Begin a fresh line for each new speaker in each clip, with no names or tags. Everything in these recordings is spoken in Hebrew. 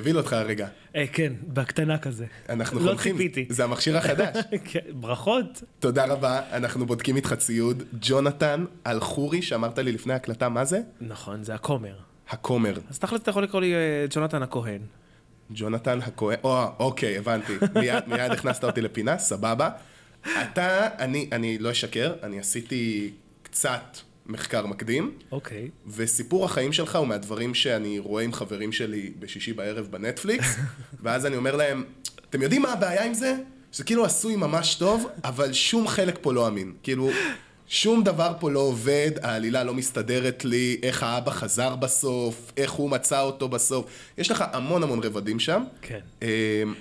הבהיל אותך הרגע.
אה, כן, בקטנה כזה.
אנחנו
לא
חונכים,
ציפיתי.
זה המכשיר החדש.
כן, ברכות.
תודה רבה, אנחנו בודקים איתך ציוד. ג'ונתן אלחורי, שאמרת לי לפני ההקלטה, מה זה?
נכון, זה הכומר.
הכומר.
אז תכל'ס אתה יכול לקרוא לי אה, ג'ונתן הכהן.
ג'ונתן הכהן, או, אוקיי, הבנתי. מיד, מיד הכנסת אותי לפינה, סבבה. אתה, אני, אני לא אשקר, אני עשיתי קצת מחקר מקדים,
אוקיי.
וסיפור החיים שלך הוא מהדברים שאני רואה עם חברים שלי בשישי בערב בנטפליקס, ואז אני אומר להם, אתם יודעים מה הבעיה עם זה? שזה כאילו עשוי ממש טוב, אבל שום חלק פה לא אמין. כאילו, שום דבר פה לא עובד, העלילה לא מסתדרת לי, איך האבא חזר בסוף, איך הוא מצא אותו בסוף. יש לך המון המון רבדים שם.
כן.
אמ,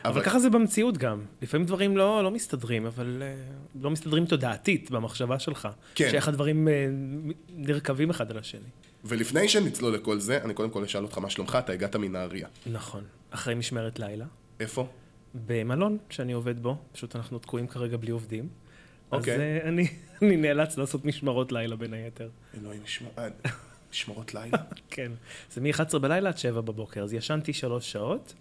אבל ככה זה במציאות גם. לפעמים דברים לא, לא מסתדרים, אבל אה, לא מסתדרים תודעתית במחשבה שלך.
כן.
שאיך הדברים אה, נרקבים אחד על השני.
ולפני שנצלול לכל זה, אני קודם כל אשאל אותך מה שלומך, אתה הגעת מנהריה.
נכון. אחרי משמרת לילה.
איפה?
במלון שאני עובד בו, פשוט אנחנו תקועים כרגע בלי עובדים.
אוקיי.
אז אה, אני, אני נאלץ לעשות משמרות לילה בין היתר.
אלוהים, אה, משמרות לילה?
כן. זה מ-11 בלילה עד 7 בבוקר, אז ישנתי שלוש שעות,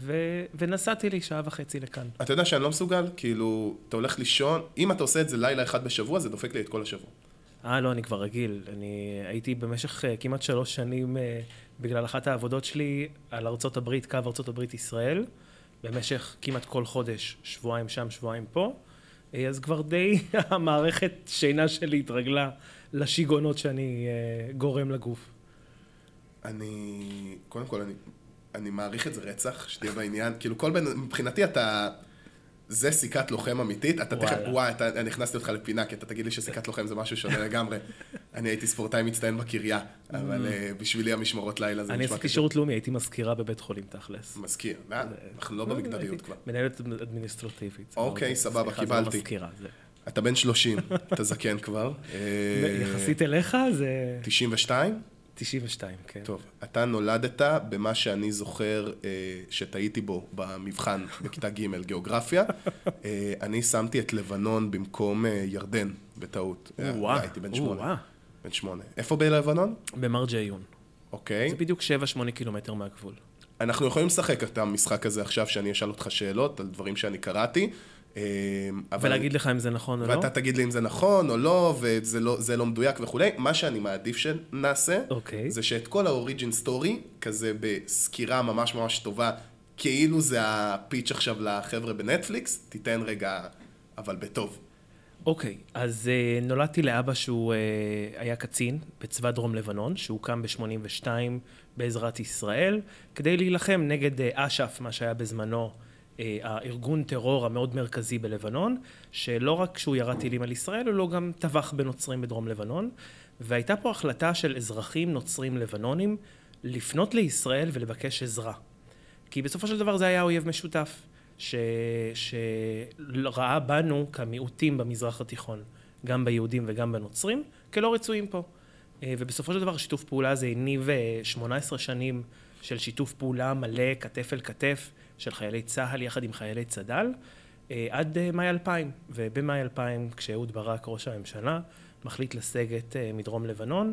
ו... ונסעתי לי שעה וחצי לכאן.
אתה יודע שאני לא מסוגל, כאילו, אתה הולך לישון, אם אתה עושה את זה לילה אחד בשבוע, זה דופק לי את כל השבוע.
אה, לא, אני כבר רגיל. אני הייתי במשך אה, כמעט שלוש שנים, אה, בגלל אחת העבודות שלי, על ארצות הברית, קו ארצות הברית-ישראל, במשך כמעט כל חודש, שבועיים שם, שבועיים פה. אה, אז כבר די המערכת שינה שלי התרגלה לשיגעונות שאני אה, גורם לגוף.
אני, קודם כל, אני, אני מעריך את זה רצח, שתהיה בעניין, כאילו כל בן, מבחינתי אתה, זה סיכת לוחם אמיתית, אתה תכף. וואי, אתה, אני הכנסתי אותך לפינה, כי אתה תגיד לי שסיכת לוחם זה משהו שונה לגמרי. אני הייתי ספורטאי מצטיין בקריה, אבל אה, בשבילי המשמרות לילה זה
אני
נשמע
עשיתי
כזה.
שירות לאומי, הייתי מזכירה בבית חולים תכלס.
מזכיר, מה? אנחנו לא במגדריות כבר.
מנהלת אדמיניסטרטיבית.
אוקיי, סבבה,
לא
קיבלתי. אתה בן 30, אתה זקן כבר. אה,
יחסית אליך זה
92?
92, כן.
טוב, אתה נולדת במה שאני זוכר אה, שטעיתי בו במבחן בכיתה ג' גיאוגרפיה. אה, אני שמתי את לבנון במקום אה, ירדן, בטעות. אה,
או-אה,
הייתי בן. שמונה. בן שמונה. איפה בלבנון?
במרג' עיון.
אוקיי.
זה בדיוק 7-8 קילומטר מהגבול.
אנחנו יכולים לשחק את המשחק הזה עכשיו, שאני אשאל אותך שאלות על דברים שאני קראתי. אה, אבל-
ולהגיד לך אם זה נכון או לא?
ואתה תגיד לי אם זה נכון או לא, וזה לא, לא מדויק וכולי. מה שאני מעדיף שנעשה,
אוקיי.
זה שאת כל האוריג'ין סטורי, כזה בסקירה ממש ממש טובה, כאילו זה הפיץ' עכשיו לחבר'ה בנטפליקס, תיתן רגע, אבל בטוב.
אוקיי, אז uh, נולדתי לאבא שהוא uh, היה קצין בצבא דרום לבנון, שהוקם ב-82 בעזרת ישראל, כדי להילחם נגד uh, אש"ף, מה שהיה בזמנו הארגון טרור המאוד מרכזי בלבנון, שלא רק שהוא ירה טילים על ישראל, הוא לא גם טבח בנוצרים בדרום לבנון, והייתה פה החלטה של אזרחים נוצרים לבנונים לפנות לישראל ולבקש עזרה. כי בסופו של דבר זה היה אויב משותף, ש... שראה בנו כמיעוטים במזרח התיכון, גם ביהודים וגם בנוצרים, כלא רצויים פה. אה, ובסופו של דבר שיתוף פעולה הזה הניב אה, 18 שנים של שיתוף פעולה מלא, כתף אל כתף, של חיילי צה"ל יחד עם חיילי צד"ל, אה, עד אה, מאי 2000. ובמאי 2000, כשאהוד ברק, ראש הממשלה, מחליט לסגת אה, מדרום לבנון,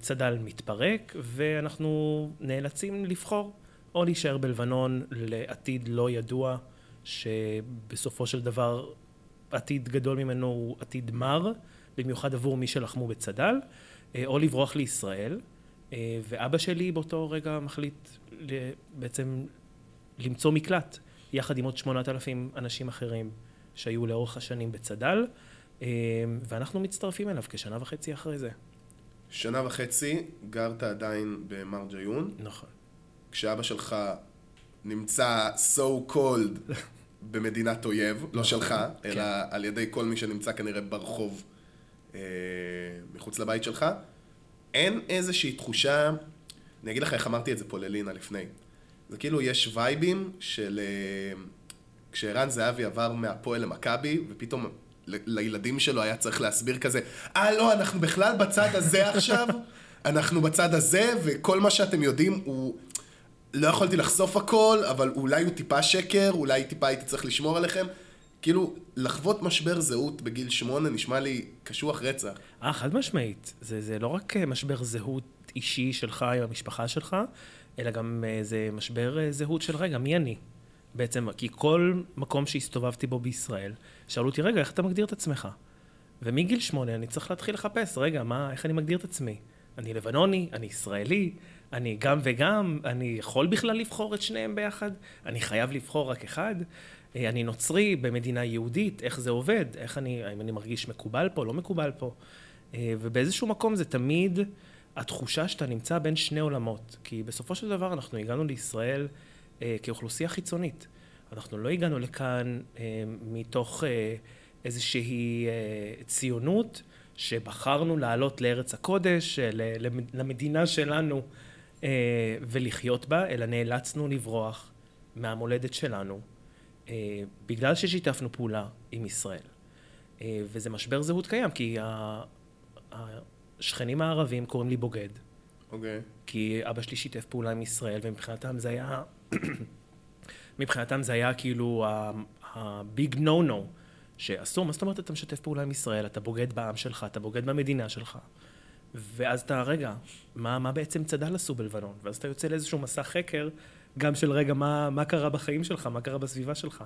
צד"ל מתפרק, ואנחנו נאלצים לבחור או להישאר בלבנון לעתיד לא ידוע, שבסופו של דבר עתיד גדול ממנו הוא עתיד מר, במיוחד עבור מי שלחמו בצד"ל, או לברוח לישראל. ואבא שלי באותו רגע מחליט בעצם למצוא מקלט, יחד עם עוד 8,000 אנשים אחרים שהיו לאורך השנים בצד"ל, אה, ואנחנו מצטרפים אליו כשנה וחצי אחרי זה.
שנה וחצי גרת עדיין במרג'יון,
נכון.
כשאבא שלך נמצא so called במדינת אויב, לא שלך, אלא על ידי כל מי שנמצא כנראה ברחוב אה, מחוץ לבית שלך. אין איזושהי תחושה, אני אגיד לך איך אמרתי את זה פה ללינה לפני. זה כאילו יש וייבים של... אה, כשערן זהבי עבר מהפועל למכבי, ופתאום לילדים שלו היה צריך להסביר כזה, אה לא, אנחנו בכלל בצד הזה עכשיו, אנחנו בצד הזה, וכל מה שאתם יודעים הוא... לא יכולתי לחשוף הכל, אבל אולי הוא טיפה שקר, אולי טיפה הייתי צריך לשמור עליכם. כאילו, לחוות משבר זהות בגיל שמונה נשמע לי קשוח רצח.
אה, חד משמעית. זה, זה לא רק אה, משבר זהות אישי שלך עם המשפחה שלך, אלא גם אה, זה משבר אה, זהות של רגע, מי אני? בעצם, כי כל מקום שהסתובבתי בו בישראל, שאלו אותי, רגע, איך אתה מגדיר את עצמך? ומגיל שמונה אני צריך להתחיל לחפש, רגע, מה, איך אני מגדיר את עצמי? אני לבנוני, אני ישראלי, אני גם וגם, אני יכול בכלל לבחור את שניהם ביחד? אני חייב לבחור רק אחד? אה, אני נוצרי במדינה יהודית, איך זה עובד? איך אני, האם אני מרגיש מקובל פה, לא מקובל פה? אה, ובאיזשהו מקום זה תמיד התחושה שאתה נמצא בין שני עולמות. כי בסופו של דבר אנחנו הגענו לישראל אה, כאוכלוסייה חיצונית. אנחנו לא הגענו לכאן מתוך איזושהי ציונות שבחרנו לעלות לארץ הקודש, למדינה שלנו ולחיות בה, אלא נאלצנו לברוח מהמולדת שלנו אה, בגלל ששיתפנו פעולה עם ישראל. אה, וזה משבר זהות קיים, כי השכנים הערבים קוראים לי בוגד.
אוקיי. Okay.
כי אבא שלי שיתף פעולה עם ישראל, ומבחינתם זה היה... מבחינתם זה היה כאילו הביג נו נו, שאסור, מה זאת אומרת אתה משתף פעולה עם ישראל, אתה בוגד בעם שלך, אתה בוגד במדינה שלך. ואז אתה, רגע, מה, מה בעצם צד"ל עשו בלבנון? ואז אתה יוצא לאיזשהו מסע חקר גם של רגע, מה, מה קרה בחיים שלך, מה קרה בסביבה שלך.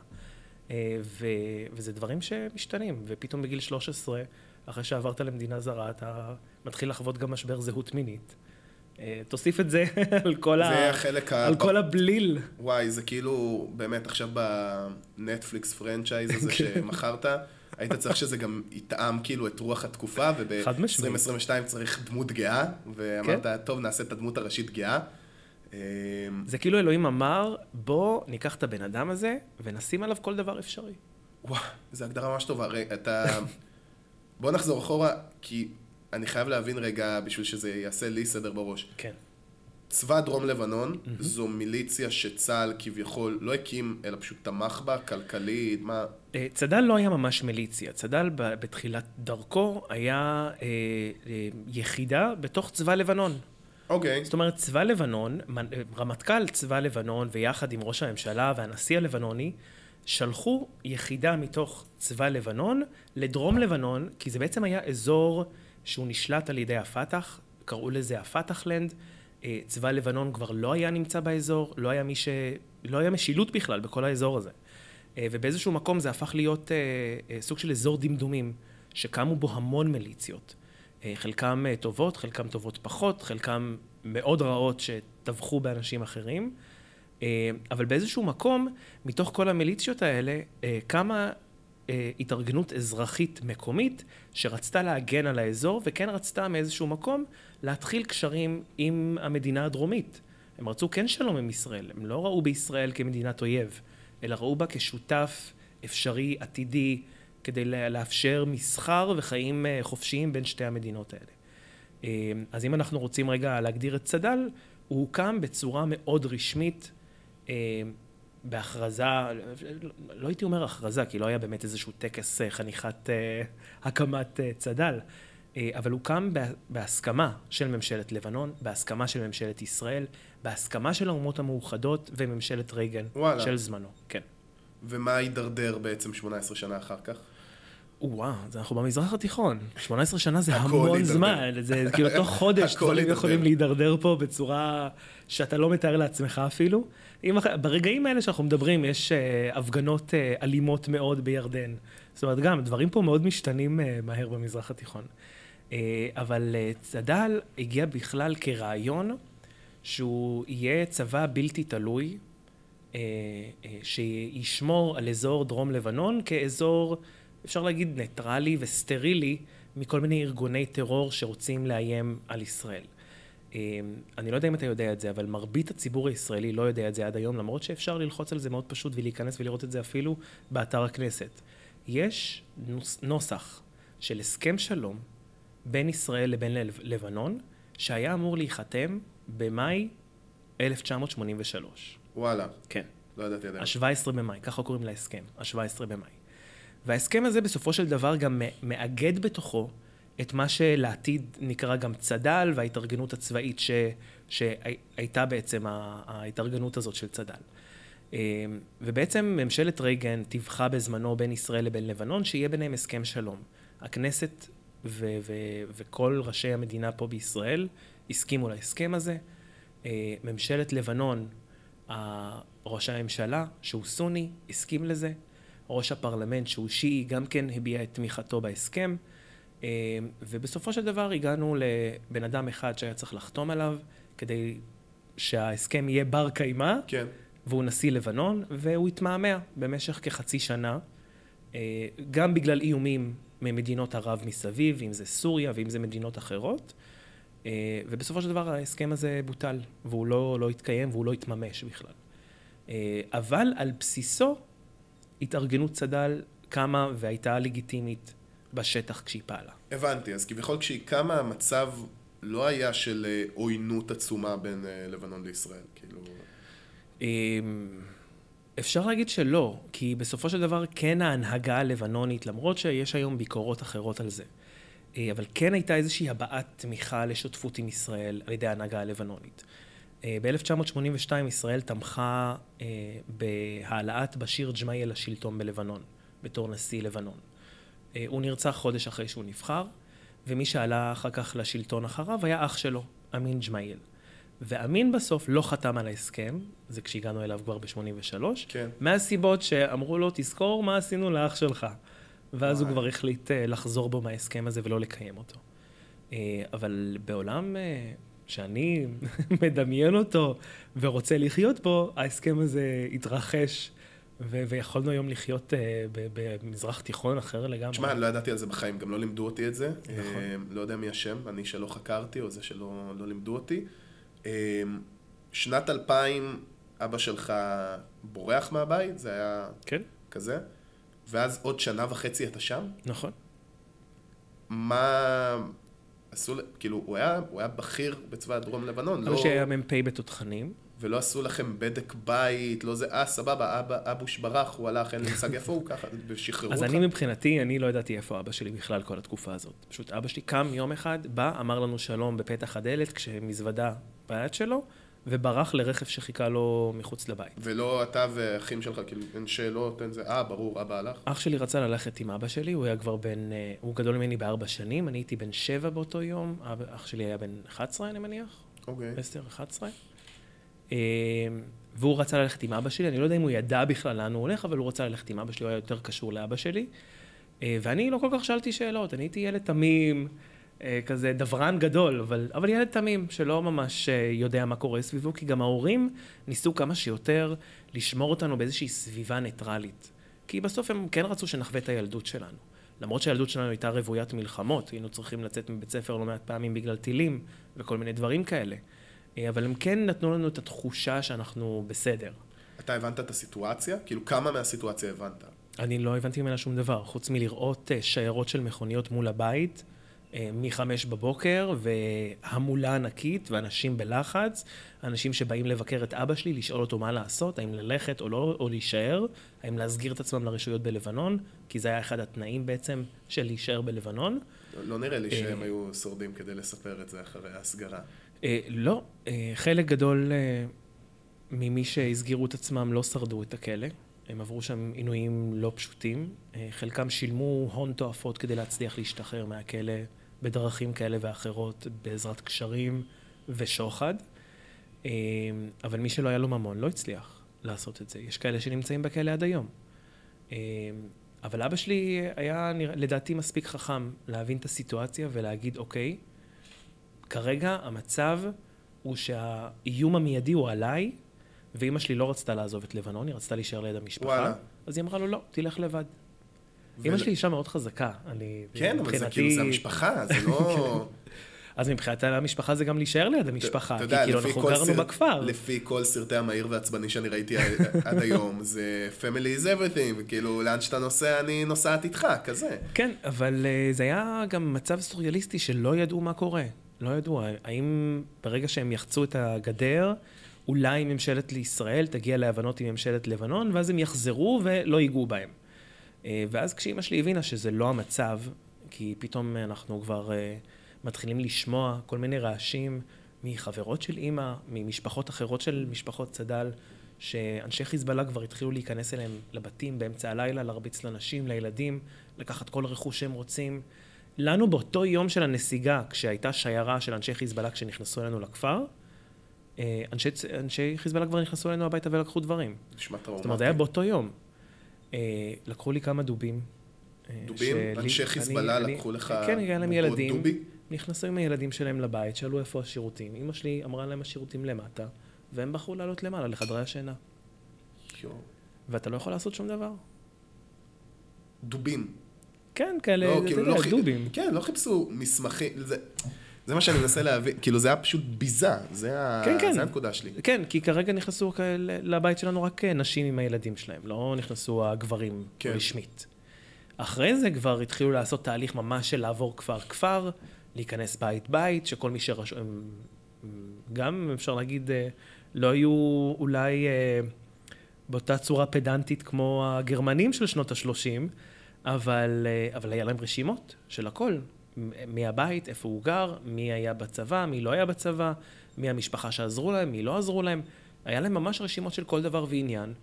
אה, ו, וזה דברים שמשתנים, ופתאום בגיל 13, אחרי שעברת למדינה זרה, אתה מתחיל לחוות גם משבר זהות מינית. אה, תוסיף את זה על כל, ה... על כל הבליל.
וואי, זה כאילו, באמת, עכשיו בנטפליקס פרנצ'ייז הזה כן. שמכרת, היית צריך שזה גם יטעם כאילו את רוח התקופה, וב-2022 צריך דמות גאה, ואמרת, כן. טוב, נעשה את הדמות הראשית גאה.
אמ, זה כאילו אלוהים אמר, בוא ניקח את הבן אדם הזה ונשים עליו כל דבר אפשרי.
וואו, זו הגדרה ממש טובה. הרי אתה... בוא נחזור אחורה, כי אני חייב להבין רגע, בשביל שזה יעשה לי סדר בראש.
כן.
צבא דרום לבנון mm-hmm. זו מיליציה שצה"ל כביכול לא הקים, אלא פשוט תמך בה, כלכלית, מה...
אה, צד"ל לא היה ממש מיליציה. צד"ל בתחילת דרכו היה אה, אה, יחידה בתוך צבא לבנון.
אוקיי. Okay.
זאת אומרת, צבא לבנון, רמטכ"ל צבא לבנון, ויחד עם ראש הממשלה והנשיא הלבנוני, שלחו יחידה מתוך צבא לבנון לדרום לבנון, כי זה בעצם היה אזור שהוא נשלט על ידי הפת"ח, קראו לזה הפת"ח-לנד. אה, צבא לבנון כבר לא היה נמצא באזור, לא היה מי ש... לא היה משילות בכלל בכל האזור הזה. אה, ובאיזשהו מקום זה הפך להיות אה, סוג של אזור דמדומים, שקמו בו המון מיליציות. חלקם טובות, חלקם טובות פחות, חלקם מאוד רעות שטבחו באנשים אחרים. אבל באיזשהו מקום, מתוך כל המיליציות האלה, קמה התארגנות אזרחית מקומית שרצתה להגן על האזור וכן רצתה מאיזשהו מקום להתחיל קשרים עם המדינה הדרומית. הם רצו כן שלום עם ישראל, הם לא ראו בישראל כמדינת אויב, אלא ראו בה כשותף אפשרי, עתידי, כדי לאפשר מסחר וחיים אה, חופשיים בין שתי המדינות האלה. אה, אז אם אנחנו רוצים רגע להגדיר את צד"ל, הוא הוקם בצורה מאוד רשמית, אה, בהכרזה, לא הייתי אומר הכרזה, כי לא היה באמת איזשהו טקס חניכת הקמת צד"ל, אבל הוקם בהסכמה של ממשלת לבנון, בהסכמה של ממשלת ישראל, בהסכמה של האומות המאוחדות וממשלת רייגן וואלה. של זמנו, כן.
ומה הידרדר בעצם 18 שנה אחר כך?
וואו, אנחנו במזרח התיכון. 18 שנה זה המון זמן. זה כאילו תוך חודש דברים יכולים להידרדר פה בצורה שאתה לא מתאר לעצמך אפילו. ברגעים האלה שאנחנו מדברים, יש uh, הפגנות uh, אלימות מאוד בירדן. זאת אומרת, גם דברים פה מאוד משתנים uh, מהר במזרח התיכון. Uh, אבל uh, צד"ל הגיע בכלל כרעיון שהוא יהיה צבא בלתי תלוי, uh, uh, שישמור על אזור דרום לבנון כאזור... אפשר להגיד ניטרלי וסטרילי מכל מיני ארגוני טרור שרוצים לאיים על ישראל. אמ, אני לא יודע אם אתה יודע את זה, אבל מרבית הציבור הישראלי לא יודע את זה עד היום, למרות שאפשר ללחוץ על זה מאוד פשוט ולהיכנס ולראות את זה אפילו באתר הכנסת. יש נוסח של הסכם שלום בין ישראל לבין לבנון, שהיה אמור להיחתם במאי 1983.
וואלה.
כן.
לא ידעתי עדיין.
ה-17 במאי, ככה קוראים להסכם, ה-17 במאי. וההסכם הזה בסופו של דבר גם מאגד בתוכו את מה שלעתיד נקרא גם צד"ל וההתארגנות הצבאית ש, שהייתה בעצם ההתארגנות הזאת של צד"ל. אמ, ובעצם ממשלת רייגן טיווחה בזמנו בין ישראל לבין לבנון שיהיה ביניהם הסכם שלום. הכנסת ו- ו- וכל ראשי המדינה פה בישראל הסכימו להסכם הזה. אה, ממשלת לבנון, ראש הממשלה, שהוא סוני, הסכים לזה. ראש הפרלמנט, שהוא שיעי, גם כן הביע את תמיכתו בהסכם. אה, ובסופו של דבר הגענו לבן אדם אחד שהיה צריך לחתום עליו, כדי שההסכם יהיה בר קיימא.
כן.
והוא נשיא לבנון, והוא התמהמה במשך כחצי שנה, אה, גם בגלל איומים ממדינות ערב מסביב, אם זה סוריה ואם זה מדינות אחרות, אה, ובסופו של דבר ההסכם הזה בוטל, והוא לא, לא התקיים והוא לא התממש בכלל. אבל על בסיסו התארגנות צד"ל קמה והייתה לגיטימית בשטח כשהיא פעלה.
הבנתי, אז כביכול כשהיא קמה המצב לא היה של עוינות עצומה בין לבנון לישראל, כאילו...
אמ, אפשר להגיד שלא, כי בסופו של דבר כן ההנהגה הלבנונית, למרות שיש היום ביקורות אחרות על זה, אה, אבל כן הייתה איזושהי הבעת תמיכה לשותפות עם ישראל על ידי ההנהגה הלבנונית. אה, ב-1982 ישראל תמכה אה, בהעלאת בשיר ג'מאייל לשלטון בלבנון, בתור נשיא לבנון. הוא נרצח חודש אחרי שהוא נבחר, ומי שעלה אחר כך לשלטון אחריו היה אח שלו, אמין ג'מאייל. ואמין בסוף לא חתם על ההסכם, זה כשהגענו אליו כבר ב-83,
כן.
מהסיבות שאמרו לו, תזכור מה עשינו לאח שלך. ואז וואי. הוא כבר החליט אה, לחזור בו מההסכם הזה ולא לקיים אותו. אה, אבל בעולם אה, שאני מדמיין אותו ורוצה לחיות בו, ההסכם הזה התרחש. ו- ויכולנו היום לחיות uh, במזרח תיכון אחר לגמרי.
תשמע, לא ידעתי על זה בחיים, גם לא לימדו אותי את זה. נכון. Uh, לא יודע מי אשם, אני שלא חקרתי, או זה שלא לא לימדו אותי. אמ, שנת 2000, אבא שלך בורח מהבית, זה היה
כן.
כזה, ואז עוד שנה וחצי אתה שם?
נכון.
מה עשו, כאילו, הוא היה, הוא היה בכיר בצבא דרום לבנון,
לא... שהיה מ"פ בתותחנים.
ולא עשו לכם בדק בית, לא זה, אה, סבבה, אבא, אבוש ברח, הוא הלך, אין לי מושג איפה הוא, ככה, ושחררו
אותך. אז אני מבחינתי, אני לא ידעתי איפה אבא שלי בכלל כל התקופה הזאת. פשוט אבא שלי קם יום אחד, בא, אמר לנו שלום בפתח הדלת, כשמזוודה ביד שלו, וברח לרכב שחיכה לו מחוץ לבית.
ולא אתה ואחים שלך, כאילו, אין שאלות, אין זה, אה, ברור, אבא הלך?
אח שלי רצה ללכת עם אבא שלי, הוא היה כבר בן, אה, הוא גדול ממני בארבע שנים, אני הייתי בן שבע באותו יום, אח שלי היה בן 11, אני מניח.
אוקיי. Okay.
10, 11. אמ, והוא רצה ללכת עם אבא שלי, אני לא יודע אם הוא ידע בכלל לאן הוא הולך, אבל הוא רצה ללכת עם אבא שלי, הוא היה יותר קשור לאבא שלי. אה, ואני לא כל כך שאלתי שאלות, אני הייתי ילד תמים, אה, כזה דברן גדול, אבל, אבל ילד תמים, שלא ממש אה, יודע מה קורה סביבו, כי גם ההורים ניסו כמה שיותר לשמור אותנו באיזושהי סביבה ניטרלית. כי בסוף הם כן רצו שנחווה את הילדות שלנו. למרות שהילדות שלנו הייתה רוויית מלחמות, היינו צריכים לצאת מבית ספר לא מעט פעמים בגלל טילים וכל מיני דברים כאלה. אה, אבל הם כן נתנו לנו את התחושה שאנחנו בסדר.
אתה הבנת את הסיטואציה? כאילו, כמה מהסיטואציה הבנת?
אני לא הבנתי ממנה שום דבר, חוץ מלראות אה, שיירות של מכוניות מול הבית, אה, מחמש בבוקר, והמולה ענקית, ואנשים בלחץ, אנשים שבאים לבקר את אבא שלי, לשאול אותו מה לעשות, האם ללכת או לא, או להישאר, האם להסגיר את עצמם לרשויות בלבנון, כי זה היה אחד התנאים בעצם של להישאר בלבנון.
לא, לא נראה לי שהם היו שורדים כדי לספר את זה אחרי ההסגרה.
אה, לא, אה, חלק גדול אה, ממי שהסגירו את עצמם לא שרדו את הכלא. הם עברו שם עינויים לא פשוטים. חלקם שילמו הון תועפות כדי להצליח להשתחרר מהכלא בדרכים כאלה ואחרות, בעזרת קשרים ושוחד. אבל מי שלא היה לו ממון לא הצליח לעשות את זה. יש כאלה שנמצאים בכלא עד היום. אבל אבא שלי היה לדעתי מספיק חכם להבין את הסיטואציה ולהגיד, אוקיי, כרגע המצב הוא שהאיום המיידי הוא עליי, ואימא שלי לא רצתה לעזוב את לבנון, היא רצתה להישאר ליד המשפחה. וואלה. אז היא אמרה לו, לא, תלך לבד. ו... אימא שלי אישה מאוד חזקה. אני,
כן, אבל זה כאילו, זה המשפחה, זה לא...
אז מבחינת המשפחה זה גם להישאר ליד המשפחה, כי כאילו אנחנו גרנו בכפר.
לפי כל סרטי המהיר והעצבני שאני ראיתי עד היום, זה family is everything, וכאילו לאן שאתה נוסע אני נוסעת איתך, כזה.
כן, אבל אה, זה היה גם מצב סוריאליסטי שלא ידעו מה קורה. לא ידעו, האם ברגע שהם יחצו את הגדר, אולי ממשלת לישראל תגיע להבנות עם ממשלת לבנון, ואז הם יחזרו ולא ייגעו בהם. אה, ואז כשאימא שלי הבינה שזה לא המצב, כי פתאום אנחנו כבר אה, מתחילים לשמוע כל מיני רעשים מחברות של אימא, ממשפחות אחרות של משפחות צד"ל, שאנשי חיזבאללה כבר התחילו להיכנס אליהם לבתים באמצע הלילה, להרביץ לנשים, לילדים, לקחת כל רכוש שהם רוצים. לנו באותו יום של הנסיגה, כשהייתה שיירה של אנשי חיזבאללה כשנכנסו אלינו לכפר, אה, אנשי, אנשי חיזבאללה כבר נכנסו אלינו הביתה ולקחו דברים.
נשמע
זאת
טראומטי.
אומרת, זה היה באותו יום. אה, לקחו לי כמה דובים. אה,
דובים?
שלי-
אנשי
אני-
חיזבאללה
אני-
לקחו לך
כן, היה להם ילדים.
דובי?
נכנסו עם הילדים שלהם לבית, שאלו איפה השירותים. אמא שלי אמרה להם השירותים למטה, והם בחרו לעלות למעלה, לחדרי השינה.
יואו.
ואתה לא יכול לעשות שום דבר.
דובים.
כן, כאלה,
לא,
אתה
כאילו, לא חי-
דובים.
כן, לא חיפשו מסמכים. זה- זה מה שאני מנסה להבין. כאילו, זה היה פשוט ביזה. זה ה-
כן, כן.
זה הנקודה שלי.
כן, כי כרגע נכנסו לבית שלנו רק אה, נשים עם הילדים שלהם, לא נכנסו הגברים
כן.
רשמית. אחרי זה כבר התחילו לעשות תהליך ממש של לעבור כפר-כפר, להיכנס בית-בית, שכל מי שרשום... גם אפשר להגיד, אה, לא היו אולי אה, באותה צורה פדנטית כמו הגרמנים של שנות ה-30, אבל, אה, אבל היה להם רשימות של הכל. מי הבית, איפה הוא גר, מי היה בצבא, מי לא היה בצבא, מי המשפחה שעזרו להם, מי לא עזרו להם. היה להם ממש רשימות של כל דבר ועניין,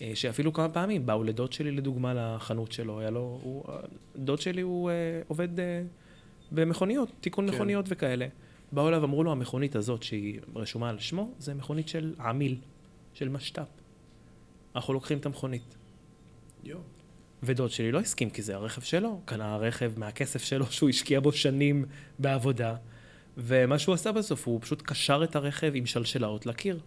אה, שאפילו כמה פעמים באו לדוד שלי לדוגמה לחנות שלו, היה לו, הוא, דוד שלי הוא אה, עובד אה, במכוניות, תיקון
כן.
מכוניות וכאלה. באו אליו, אמרו לו, המכונית הזאת שהיא רשומה על שמו, זה מכונית של עמיל, של משת"פ. אנחנו לוקחים את המכונית.
יואו.
ודוד שלי לא הסכים, כי זה הרכב שלו. קנה רכב מהכסף שלו, שהוא השקיע בו שנים בעבודה. ומה שהוא עשה בסוף, הוא פשוט קשר את הרכב עם שלשלאות לקיר,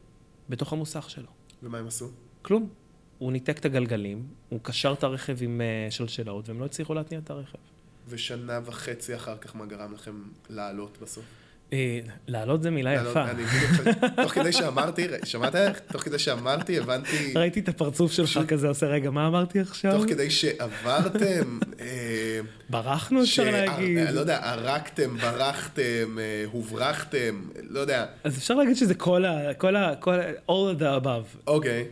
בתוך המוסך שלו.
ומה הם עשו?
כלום. הוא ניתק את הגלגלים, הוא קשר את הרכב עם אה, שלשלאות, והם לא הצליחו להתניע את הרכב.
ושנה וחצי אחר כך, מה גרם לכם לעלות בסוף?
אה, לעלות זה מילה יפה.
תוך כדי שאמרתי, שמעת? תוך כדי שאמרתי, הבנתי,
ראיתי את הפרצוף שלך כזה עושה, רגע, מה אמרתי עכשיו?
תוך כדי שעברתם, אה,
ברחנו, אפשר להגיד.
לא יודע, ערקתם, ברחתם, אה, הוברחתם, לא יודע.
אז אפשר להגיד שזה כל ה... כל ה... כל ה... all of the above.
אוקיי,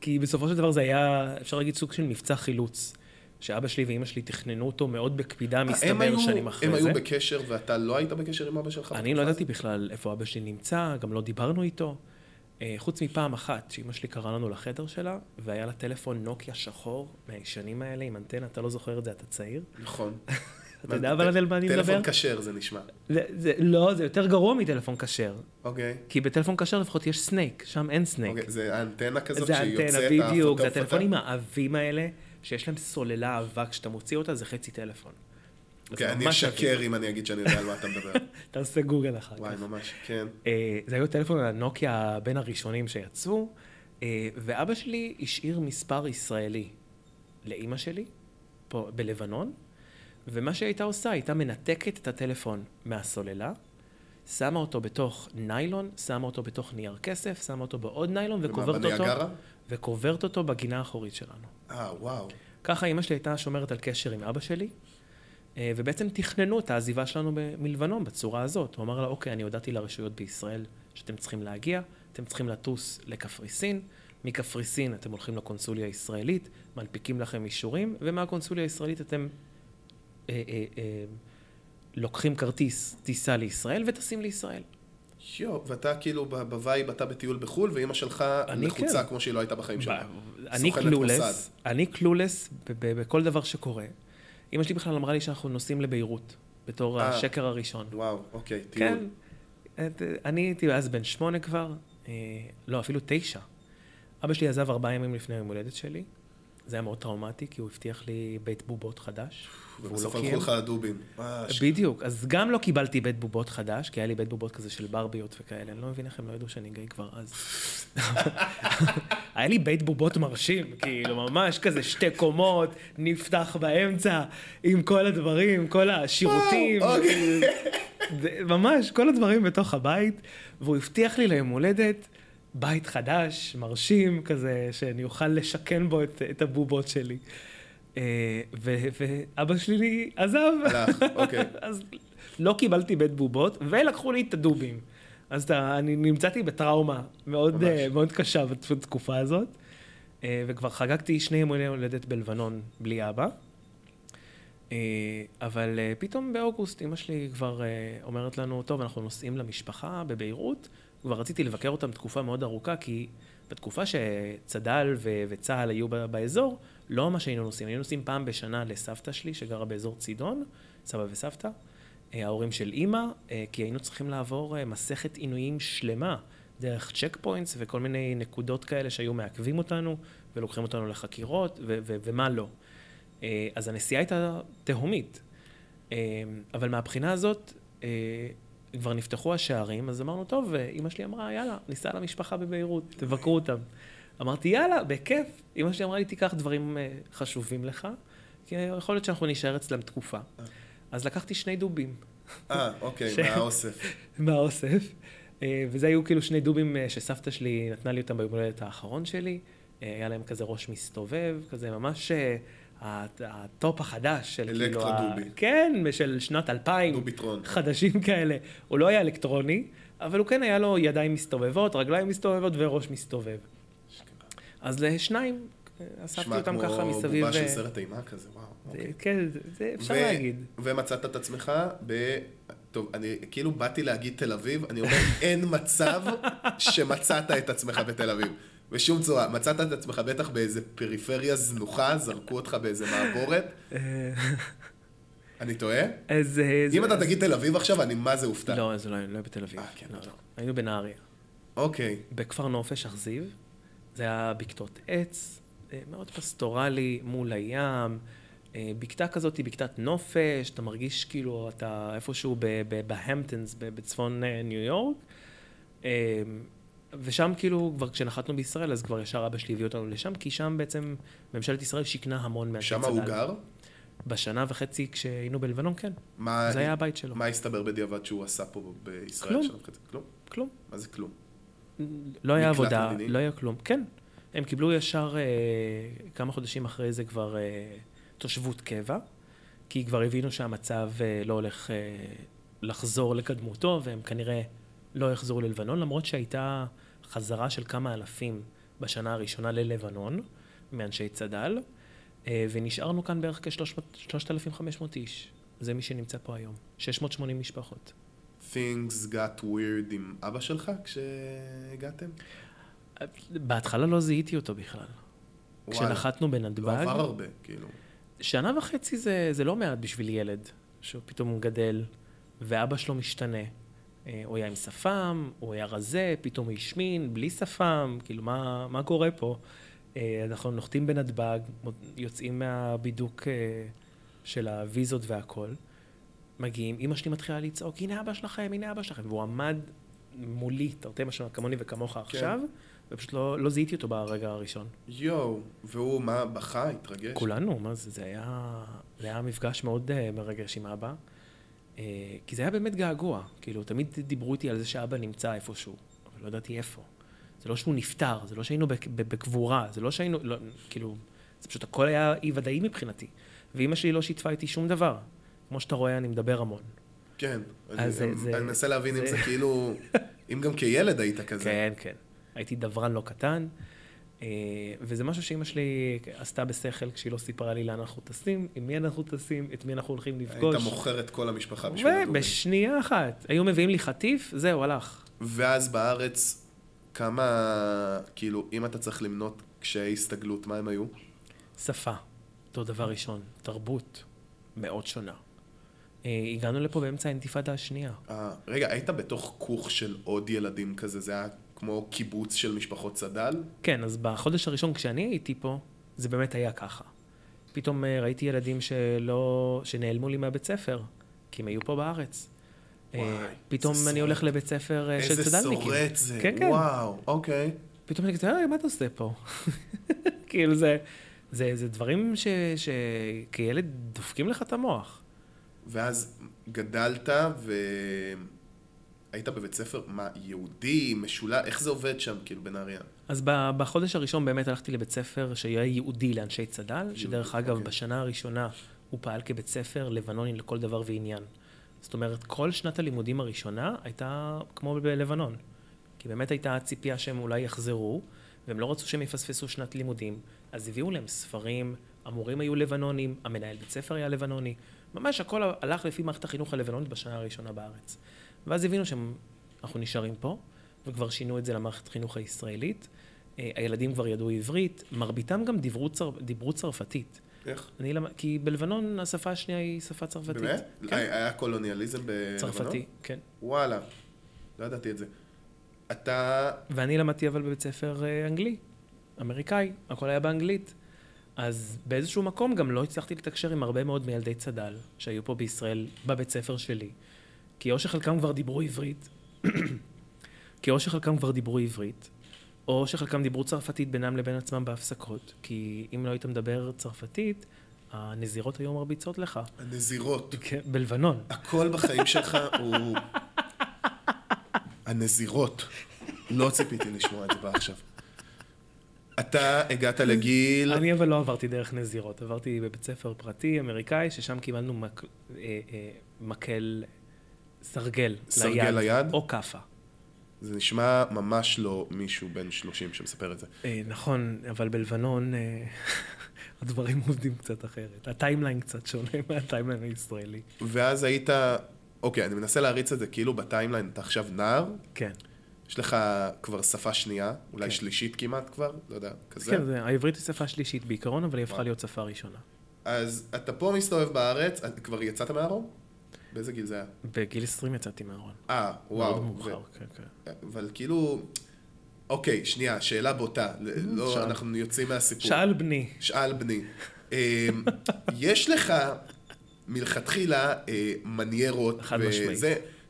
כי בסופו של דבר זה היה, אפשר להגיד, סוג של מבצע חילוץ. שאבא שלי ואימא שלי תכננו אותו מאוד בקפידה,
הם
מסתבר שנים אחרי
הם
זה.
היו בקשר ואתה לא היית בקשר עם אבא שלך?
אני לא ידעתי בכלל איפה אבא שלי נמצא, גם לא דיברנו איתו. אה, חוץ מפעם אחת, שאימא שלי קראה לנו לחדר שלה, והיה לה טלפון נוקיה שחור, מהישנים האלה, עם אנטנה, אתה לא זוכר את זה, אתה צעיר.
נכון.
אתה יודע אבל על מה אני מדבר?
טלפון כשר זה נשמע.
זה, זה, לא, זה יותר גרוע מטלפון כשר.
אוקיי.
כי בטלפון כשר לפחות יש סנייק, שם אין סנייק.
אוקיי, זה האנטנה כזאת
זה
שהיא
אנטנה,
יוצאת,
בדיוק, זה הטלפונים העבים האלה, שיש להם סוללה עבה, כשאתה מוציא אותה זה חצי טלפון.
אוקיי, אני אשקר אם אני אגיד שאני יודע על מה אתה מדבר.
תעשה גוגל אחר כך.
וואי, ממש, כן.
אה, זה היו טלפון הנוקיה בין הראשונים שיצאו, אה, ואבא שלי השאיר מספר ישראלי לאימא שלי, פה בלבנון, ומה שהיא הייתה עושה, הייתה מנתקת את הטלפון מהסוללה, שמה אותו בתוך ניילון, שמה אותו בתוך נייר כסף, שמה אותו בעוד ניילון
ומה,
וקוברת אותו,
בניאגרה?
וקוברת אותו בגינה האחורית שלנו.
אה, וואו.
ככה אימא שלי הייתה שומרת על קשר עם אבא שלי, אה, ובעצם תכננו את העזיבה שלנו מלבנון בצורה הזאת. הוא אמר לה, אוקיי, אני הודעתי לרשויות בישראל שאתם צריכים להגיע, אתם צריכים לטוס לקפריסין, מקפריסין אתם הולכים לקונסוליה הישראלית, מנפיקים לכם אישורים, ומהקונסוליה הישראלית אתם אה, אה, אה, לוקחים כרטיס טיסה לישראל וטסים לישראל.
יואו, ואתה כאילו ב- ב vibe, אתה בטיול בחו"ל, ואימא שלך
אני
לחוצה
כן.
כמו שהיא לא הייתה בחיים שלה.
אני
סוכנת clueless.
אני clueless ב- ב- בכל דבר שקורה. אמא שלי בכלל אמרה לי שאנחנו נוסעים לביירות, בתור
אה.
השקר הראשון.
וואו, אוקיי,
כן.
טיול.
את- אני הייתי אז בן שמונה כבר, אה, לא, אפילו תשע. אבא שלי עזב ארבעה ימים לפני היום הולדת שלי. זה היה מאוד טראומטי, כי הוא הבטיח לי בית בובות חדש. לא
ובסוף
קיים.
הלכו לך הדובים.
בדיוק, אז גם לא קיבלתי בית בובות חדש, כי היה לי בית בובות כזה של ברביות וכאלה, אני לא מבין איך הם לא ידעו שאני גיי כבר אז. היה לי בית בובות מרשים, כאילו ממש כזה שתי קומות, נפתח באמצע, עם כל הדברים, כל השירותים,
אוקיי.
ממש כל הדברים בתוך הבית, והוא הבטיח לי ליום הולדת בית חדש, מרשים, כזה, שאני אוכל לשכן בו את, את הבובות שלי. אה, ו- ואבא שלי עזב.
הלך, אוקיי.
אז לא קיבלתי בית בובות, ולקחו לי את הדובים. אז אתה, אני נמצאתי בטראומה מאוד, uh, מאוד קשה בתקופה הזאת, uh, וכבר חגגתי שני ימי הולדת בלבנון בלי אבא. Uh, אבל uh, פתאום באוגוסט אמא שלי כבר uh, אומרת לנו, טוב, אנחנו נוסעים למשפחה בביירות. כבר רציתי לבקר אותם תקופה מאוד ארוכה, כי בתקופה שצד"ל ו- וצה"ל היו ב- באזור, לא ממש היינו נוסעים. היינו נוסעים פעם בשנה לסבתא שלי, שגרה באזור צידון, סבא וסבתא, אה, ההורים של אימא, אה, כי היינו צריכים לעבור אה, מסכת עינויים שלמה, דרך צ'ק פוינטס וכל מיני נקודות כאלה שהיו מעכבים אותנו, ולוקחים אותנו לחקירות, ו- ו- ומה לא. אז הנסיעה הייתה תהומית. אבל מהבחינה הזאת, כבר נפתחו השערים, אז אמרנו, טוב, אימא שלי אמרה, יאללה, ניסע למשפחה בביירות, תבקרו אותם. אמרתי, יאללה, בכיף. אימא שלי אמרה לי, תיקח דברים אה, חשובים לך, כי יכול להיות שאנחנו נישאר אצלם תקופה. אז לקחתי שני דובים.
אה, אוקיי,
ש-
מהאוסף.
מהאוסף. אה, וזה היו כאילו שני דובים אה, שסבתא שלי נתנה לי אותם ביום הולדת האחרון שלי. אה, היה להם כזה ראש מסתובב, כזה ממש אה, ה top החדש של כאילו...
אלקטרו
ה-
דובי.
כן, של שנת 2000.
דוביטרון.
חדשים כאלה. הוא לא היה אלקטרוני, אבל הוא כן היה לו ידיים מסתובבות, רגליים מסתובבות וראש מסתובב. אז לשניים, אה, אספתי אותם ככה
כמו
מסביב.
בובה של
אה,
סרט אימה כזה, וואו.
זה-
אוקיי.
כן, זה- זה אפשר
ו-
להגיד.
ומצאת את עצמך ב... טוב, אני כאילו באתי להגיד תל אביב, אני אומר, אין מצב שמצאת את עצמך בתל אביב. בשום צורה. מצאת את עצמך בטח באיזה פריפריה זנוחה, זרקו אותך באיזה מעבורת.
אה,
אני טועה?
אז... אה,
אם אתה תגיד תל אביב עכשיו, אני מה זה אופתע.
לא, זה לא לא היה בתל אביב.
אה, כן,
לא. לא. היינו בנהריה.
אוקיי.
בכפר נופש, אכזיב. זה היה בקתות עץ, אה, מאוד פסטורלי, מול הים. בקתה כזאת היא בקתת נופש, אתה מרגיש כאילו אתה איפשהו ב- ב- בהמפטונס, ב- בצפון ניו יורק. ושם כאילו, כבר כשנחתנו בישראל, אז כבר ישר אבא שלי הביא אותנו לשם, כי שם בעצם ממשלת ישראל שיכנה המון מאנשי
שם
צד"ל.
הוא גר?
בשנה וחצי כשהיינו בלבנון, כן.
מה-
זה היה הבית שלו.
מה הסתבר בדיעבד שהוא עשה פה בישראל?
כלום.
כלום?
כלום.
מה זה כלום?
לא היה עבודה,
מדיני?
לא היה כלום. כן, הם קיבלו ישר אה, כמה חודשים אחרי זה כבר אה, תושבות קבע, כי כבר הבינו שהמצב אה, לא הולך אה, לחזור לקדמותו, והם כנראה לא יחזרו ללבנון, למרות שהייתה חזרה של כמה אלפים בשנה הראשונה ללבנון, מאנשי צד"ל, אה, ונשארנו כאן בערך כ-3,500 איש. זה מי שנמצא פה היום. 680 משפחות.
Things got weird עם אבא שלך כשהגעתם?
בהתחלה לא זיהיתי אותו בכלל.
וואלה.
כשנחתנו
לא
בנתב"ג,
עבר הרבה, כאילו.
שנה וחצי זה, זה לא מעט בשביל ילד, שהוא פתאום גדל, ואבא שלו משתנה. אה, הוא היה עם שפם, הוא היה רזה, פתאום הוא השמין, בלי שפם, כאילו, מה, מה קורה פה? אה, אנחנו נוחתים בנתב"ג, יוצאים מהבידוק אה, של הוויזות והכל, מגיעים, אימא שלי מתחילה לצעוק, הנה אבא שלכם, הנה אבא שלכם, והוא עמד מולי, תרתי משמע, כמוני וכמוך עכשיו, ופשוט לא, לא זיהיתי אותו ברגע הראשון.
יואו, והוא מה, בכה, התרגש?
כולנו, מה זה, זה היה, זה היה מפגש מאוד מרגש עם אבא, כי זה היה באמת געגוע, כאילו, תמיד דיברו איתי על זה שאבא נמצא איפשהו, אבל לא ידעתי איפה. זה לא שהוא נפטר, זה לא שהיינו בקבורה, זה לא שהיינו, לא, כאילו, זה פשוט הכל היה אי ודאי מבחינתי. ואימא שלי לא שיתפה איתי שום דבר. כמו שאתה רואה, אני מדבר המון.
כן.
אז
אני-
זה- זה-
אני מנסה להבין אם
זה-
זה כאילו... אם גם כילד היית כזה.
כן, כן. הייתי דברן לא קטן, אה, וזה משהו שאימא שלי עשתה בשכל כשהיא לא סיפרה לי לאן אנחנו טסים, עם מי אנחנו טסים, את מי אנחנו הולכים לפגוש.
היית מוכר את כל המשפחה בשביל הדוברים.
ובשנייה אחת, היו מביאים לי חטיף, זהו, הלך.
ואז בארץ, כמה, כאילו, אם אתה צריך למנות קשיי הסתגלות, מה הם היו?
שפה, אותו דבר ראשון. תרבות, מאוד שונה. אה, הגענו לפה באמצע האינתיפאדה השנייה.
אה, רגע, היית בתוך כוך של עוד ילדים כזה? זה היה כמו קיבוץ של משפחות צד"ל?
כן, אז בחודש הראשון כשאני הייתי פה, זה באמת היה ככה. פתאום אה, ראיתי ילדים שלא, שנעלמו לי מהבית ספר, כי הם היו פה בארץ. אה,
וואי,
פתאום
איזה
אני
סרט.
הולך לבית ספר אה, של
איזה
צד"לניקים.
שורד זה,
כן, כן.
וואו, אוקיי.
פתאום אני כזה, היי, מה אתה עושה פה? כאילו זה, זה, זה דברים ש, שכילד דופקים לך את המוח.
ואז גדלת והיית בבית ספר, מה, יהודי, משולב, איך זה עובד שם, כאילו, בנהריה?
אז בחודש הראשון באמת הלכתי לבית ספר שהיה ייעודי לאנשי צד"ל, שדרך אגב,
אוקיי.
בשנה הראשונה הוא פעל כבית ספר לבנוני לכל דבר ועניין. זאת אומרת, כל שנת הלימודים הראשונה הייתה כמו בלבנון. כי באמת הייתה ציפייה שהם אולי יחזרו, והם לא רצו שהם יפספסו שנת לימודים, אז הביאו להם ספרים, המורים היו לבנונים, המנהל בית ספר היה לבנוני, ממש הכל הלך לפי מערכת החינוך הלבנונית בשנה הראשונה בארץ. ואז הבינו שאנחנו נשארים פה, וכבר שינו את זה למערכת החינוך הישראלית. אה, הילדים כבר ידעו עברית, מרביתם גם דיברו, צר... דיברו צרפתית.
איך?
אני למד... כי בלבנון השפה השנייה היא שפה צרפתית.
באמת?
כן.
היה קולוניאליזם בלבנון?
צרפתי, כן.
וואלה, לא ידעתי את זה. אתה...
ואני למדתי אבל בבית ספר אה, אנגלי, אמריקאי, הכל היה באנגלית. אז באיזשהו מקום גם לא הצלחתי לתקשר עם הרבה מאוד מילדי צד"ל שהיו פה בישראל בבית ספר שלי. כי או שחלקם כבר דיברו עברית, כי או שחלקם כבר דיברו עברית, או שחלקם דיברו צרפתית בינם לבין עצמם בהפסקות. כי אם לא היית מדבר צרפתית, הנזירות היו מרביצות לך.
הנזירות.
כן, בלבנון.
הכל בחיים שלך הוא... הנזירות. לא ציפיתי לשמוע את זה עכשיו. אתה הגעת לגיל...
אני אבל לא עברתי דרך נזירות, עברתי בבית ספר פרטי אמריקאי, ששם קיבלנו מק... אה, אה, מקל סרגל
סרגל ליד?
או כאפה.
זה נשמע ממש לא מישהו בן 30 שמספר את זה.
אה, נכון, אבל בלבנון אה, הדברים עובדים קצת אחרת. ה timeline קצת שונה מה timeline הישראלי.
ואז היית... אוקיי, אני מנסה להריץ את זה כאילו בטיימליין, אתה עכשיו נער,
כן.
יש לך כבר שפה שנייה, אולי
כן.
שלישית כמעט כבר, לא יודע, כזה.
כן, זה, העברית היא שפה שלישית בעיקרון, אבל היא הפכה. להיות שפה ראשונה.
אז אתה פה מסתובב בארץ, כבר יצאת מהארון? באיזה גיל זה היה?
בגיל 20 יצאתי מהארון.
אה, וואו.
מאוד מאוחר, כן, כן.
אבל כאילו... אוקיי, שנייה, שאלה בוטה. ל- לא,
שאל.
אנחנו יוצאים מהסיפור.
שאל בני.
שאל בני. אמ, יש לך מלכתחילה אה, מניירות
חד משמעית.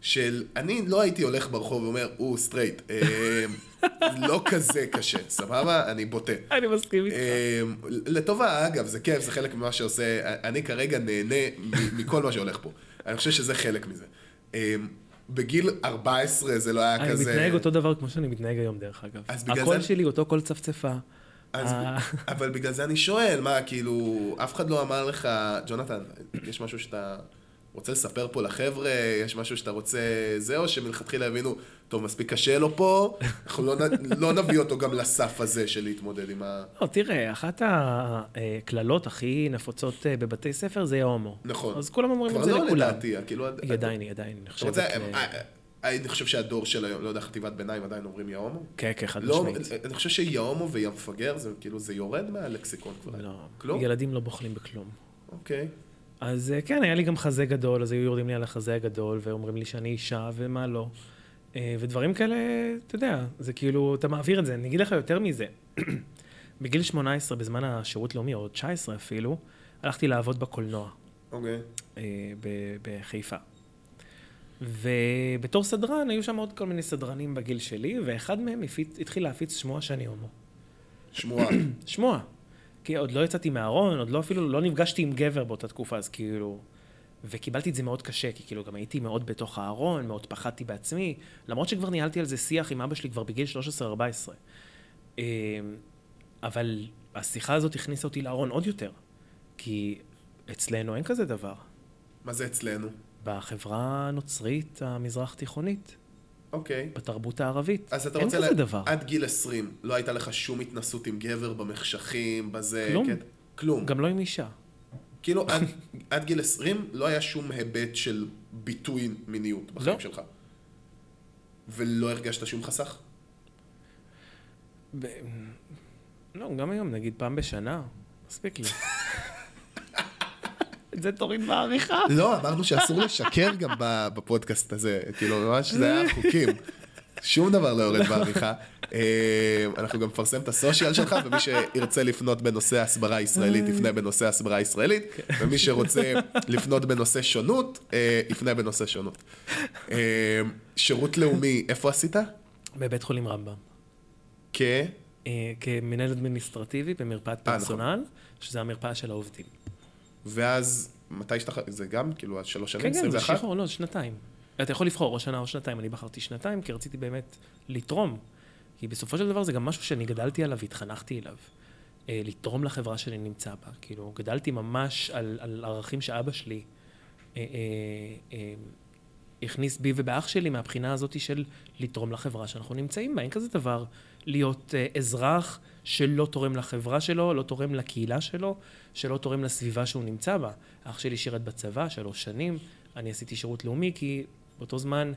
של אני לא הייתי הולך ברחוב ואומר, הוא סטרייט. אמ, לא כזה קשה, סבבה? אני בוטה.
אני מסכים איתך.
אמ, לטובה, אגב, זה כיף, זה חלק ממה שעושה, אני כרגע נהנה מכל מה שהולך פה. אני חושב שזה חלק מזה. אמ, בגיל 14 זה לא היה
אני
כזה...
מתנהג אותו דבר כמו שאני מתנהג היום, דרך אגב.
אז בגלל
הקול
זה-
שלי אותו קול צפצפה.
אז,
אה.
אבל בגלל זה אני שואל, מה, כאילו, אף אחד לא אמר לך, ג'ונתן, יש משהו שאתה רוצה לספר פה לחבר'ה, יש משהו שאתה רוצה זה, או שמלכתחילה הבינו, טוב, מספיק קשה לו פה, אנחנו לא, לא נביא אותו גם לסף הזה של להתמודד עם ה...
לא, תראה, אחת הקללות הכי נפוצות אה, בבתי ספר זה הומו.
נכון.
אז כולם אומרים את
כבר
זה
לא
לכולם.
לדעתי, כאילו...
היא עדיין, היא עדיין נחשבת...
אה, אה, אני חושב שהדור של היום, לא יודע, חטיבת ביניים עדיין אומרים יא הומו?
כן, כן, חד
לא,
משמעית.
אני חושב שיא הומו ויא מפגר, זה כאילו, זה יורד מהלקסיקון כבר.
לא,
כלום?
ילדים לא בוחלים בכלום.
אוקיי.
אז אה, כן, היה לי גם חזה גדול, אז היו יורדים לי על החזה הגדול, ואומרים לי שאני אישה, ומה לא. אה, ודברים כאלה, אתה יודע, זה כאילו, אתה מעביר את זה. אני אגיד לך יותר מזה. בגיל 18, בזמן השירות לאומי, או 19 אפילו, הלכתי לעבוד בקולנוע.
אוקיי.
אה, ב- בחיפה. ובתור סדרן, היו שם עוד כל מיני סדרנים בגיל שלי, ואחד מהם הפיץ, התחיל להפיץ שמועה שאני הומו.
שמועה.
שמועה. כי עוד לא יצאתי מהארון, עוד לא אפילו, לא נפגשתי עם גבר באותה תקופה, אז כאילו... וקיבלתי את זה מאוד קשה, כי כאילו גם הייתי מאוד בתוך הארון, מאוד פחדתי בעצמי, למרות שכבר ניהלתי על זה שיח עם אבא שלי כבר בגיל 13-14. אה, אבל השיחה הזאת הכניסה אותי לארון עוד יותר, כי אצלנו אין כזה דבר.
מה זה אצלנו?
בחברה הנוצרית המזרח תיכונית,
אוקיי.
בתרבות הערבית,
אז אתה
אין
רוצה...
כזה
לה-
דבר.
עד גיל 20, לא הייתה לך שום התנסות עם גבר במחשכים, בזה...
כלום.
כן? כלום.
גם לא עם אישה.
כאילו, עד, עד גיל 20 לא היה שום היבט של ביטוי מיניות בחיים
לא.
שלך. ולא הרגשת שום חסך?
ב... לא, גם היום, נגיד פעם בשנה, מספיק לי. את זה תוריד בעריכה.
לא, אמרנו שאסור לשקר גם ב- בפודקאסט הזה. כאילו, ממש זה היה חוקים. שום דבר לא יורד בעריכה. אה, אנחנו גם נפרסם את הסושיאל שלך, ומי שירצה לפנות בנושא הסברה ישראלית, יפנה בנושא הסברה ישראלית, ומי שרוצה לפנות בנושא שונות, אה, יפנה בנושא שונות. אה, שירות לאומי, איפה עשית?
בבית חולים רמב"ם.
כ...
כמנהל אדמיניסטרטיבי במרפאת
נכון.
פרסונל, שזה המרפאה של העובדים.
ואז, מתי השתחררת? זה גם, כאילו, עד שלוש שנים?
כן, כן, זה
21?
שחרור, לא, זה שנתיים. אתה יכול לבחור או שנה או שנתיים, אני בחרתי שנתיים, כי רציתי באמת לתרום. כי בסופו של דבר זה גם משהו שאני גדלתי עליו והתחנכתי אליו. אה, לתרום לחברה שאני נמצא בה. כאילו, גדלתי ממש על, על ערכים שאבא שלי אה, אה, אה, הכניס בי ובאח שלי מהבחינה הזאת של לתרום לחברה שאנחנו נמצאים בה. אין כזה דבר להיות אה, אזרח שלא תורם לחברה שלו, לא תורם לקהילה שלו, שלא תורם לסביבה שהוא נמצא בה. אח שלי שירת בצבא שלוש שנים, אני עשיתי שירות לאומי כי באותו זמן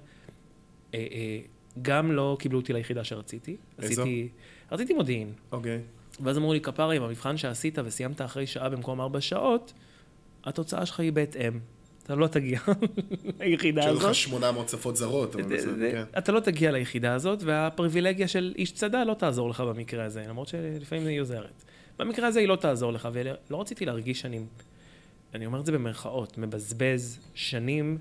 אה, אה, גם לא קיבלו אותי ליחידה שרציתי.
איזו?
עשיתי, רציתי מודיעין.
אוקיי.
ואז אמרו לי, כפרה, אם המבחן שעשית וסיימת אחרי שעה במקום ארבע שעות, התוצאה שלך היא בהתאם. אתה לא תגיע ליחידה
שהיו
הזאת.
לך 800 שפות זרות, אבל בסדר, כן.
אתה לא תגיע ליחידה הזאת, והפריבילגיה של איש צדה לא תעזור לך במקרה הזה, למרות שלפעמים היא עוזרת. במקרה הזה היא לא תעזור לך, ולא רציתי להרגיש שאני, אני אומר את זה במרכאות, מבזבז שנים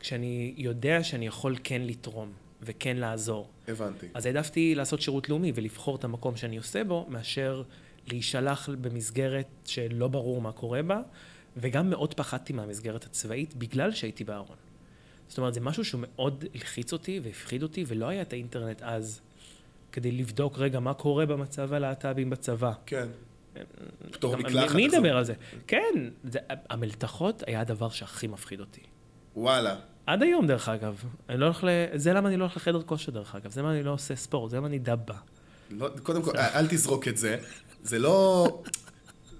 כשאני יודע שאני יכול כן לתרום וכן לעזור.
הבנתי.
אז העדפתי לעשות שירות לאומי ולבחור את המקום שאני עושה בו, מאשר להישלח במסגרת שלא ברור מה קורה בה, וגם מאוד פחדתי מהמסגרת הצבאית בגלל שהייתי בארון. זאת אומרת, זה משהו שמאוד הלחיץ אותי והפחיד אותי, ולא היה את האינטרנט אז כדי לבדוק רגע מה קורה במצב הלהט"בים בצבא.
כן. פטור מקלחת.
מי. ידבר על זה? כן, זה, המלתחות היה הדבר שהכי מפחיד אותי.
וואלה.
עד היום, דרך אגב. אני לא הולך ל... זה למה אני לא הולך לחדר כושר, דרך אגב. זה למה אני לא עושה ספורט, זה למה אני דבה.
לא, קודם כל, אל תזרוק את זה. זה לא...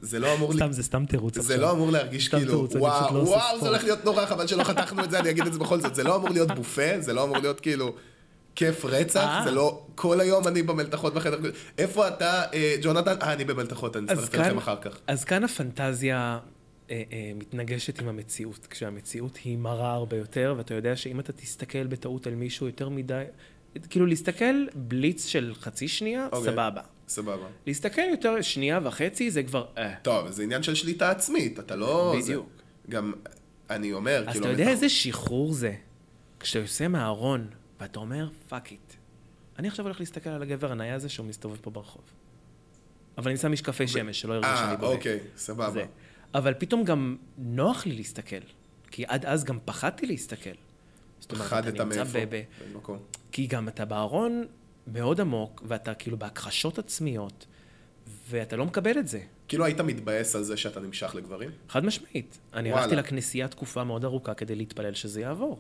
זה לא אמור... לי-
סתם, זה סתם תירוץ
זה
עכשיו.
לא אמור להרגיש כאילו, וואו,
לא
וואו, זה
ספורט."
הולך להיות נורא, חבל שלא חתכנו את זה, אני אגיד את זה בכל זאת. זה לא אמור להיות בופה, זה לא אמור להיות כאילו כיף רצח,
אה.
זה לא כל היום אני במלתחות בחדר. איפה אתה, אה, ג'ונתן? אה, אני במלתחות, אני
אז
אצטרף
כאן-
אליכם אחר כך.
אז כאן הפנטזיה אה, מתנגשת עם המציאות, כשהמציאות היא מרה הרבה יותר, ואתה יודע שאם אתה תסתכל בטעות על מישהו יותר מדי, כאילו להסתכל בליץ של חצי שנייה,
אוקיי.
סבבה.
סבבה.
להסתכל יותר שנייה וחצי, זה כבר...
טוב, זה עניין של שליטה עצמית, אתה לא...
בדיוק.
גם, אני אומר,
אז
כאילו...
אתה יודע איזה שחרור זה, כשאתה יוצא מהארון, ואתה אומר, fuck it. אני עכשיו הולך להסתכל על הגבר הנאי הזה שהוא מסתובב פה ברחוב. אבל אני שם משקפי שמש, שלא ירגיש שאני
אה,
בודק.
אוקיי, סבבה.
זה. אבל פתאום גם נוח לי להסתכל, כי עד אז גם פחדתי להסתכל.
פחדת מאיפה?
ב... ב...
במקום.
כי גם אתה בארון מאוד עמוק, ואתה כאילו בהכחשות עצמיות, ואתה לא מקבל את זה.
כאילו היית מתבאס על זה שאתה נמשך לגברים?
חד משמעית. אני
וואלה.
הלכתי לכנסייה תקופה מאוד ארוכה כדי להתפלל שזה יעבור.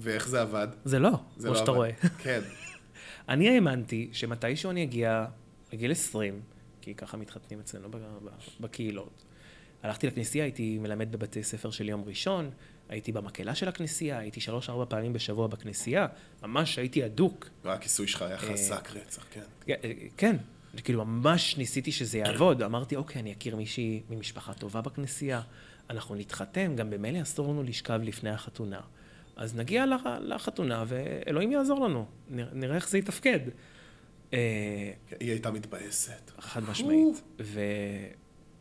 ואיך זה עבד?
זה לא,
זה
כמו
לא
שאתה
עבד.
רואה.
כן.
אני האמנתי שמתישהו אני אגיע לגיל 20, כי ככה מתחתנים אצלנו בקהילות. הלכתי לכנסייה, הייתי מלמד בבתי ספר של יום ראשון, הייתי במקהלה של הכנסייה, הייתי שלוש-ארבע פעמים בשבוע בכנסייה, ממש הייתי אדוק.
הכיסוי שלך היה חזק רצח, כן.
כן, כאילו ממש ניסיתי שזה יעבוד. אמרתי, אוקיי, אני אכיר מישהי ממשפחה טובה בכנסייה, אנחנו נתחתן, גם במילא אסור לנו לשכב לפני החתונה. אז נגיע לח- לחתונה ואלוהים יעזור לנו, נראה- נראה איך זה יתפקד. אה,
היא הייתה מתבאסת.
חד משמעית. ו...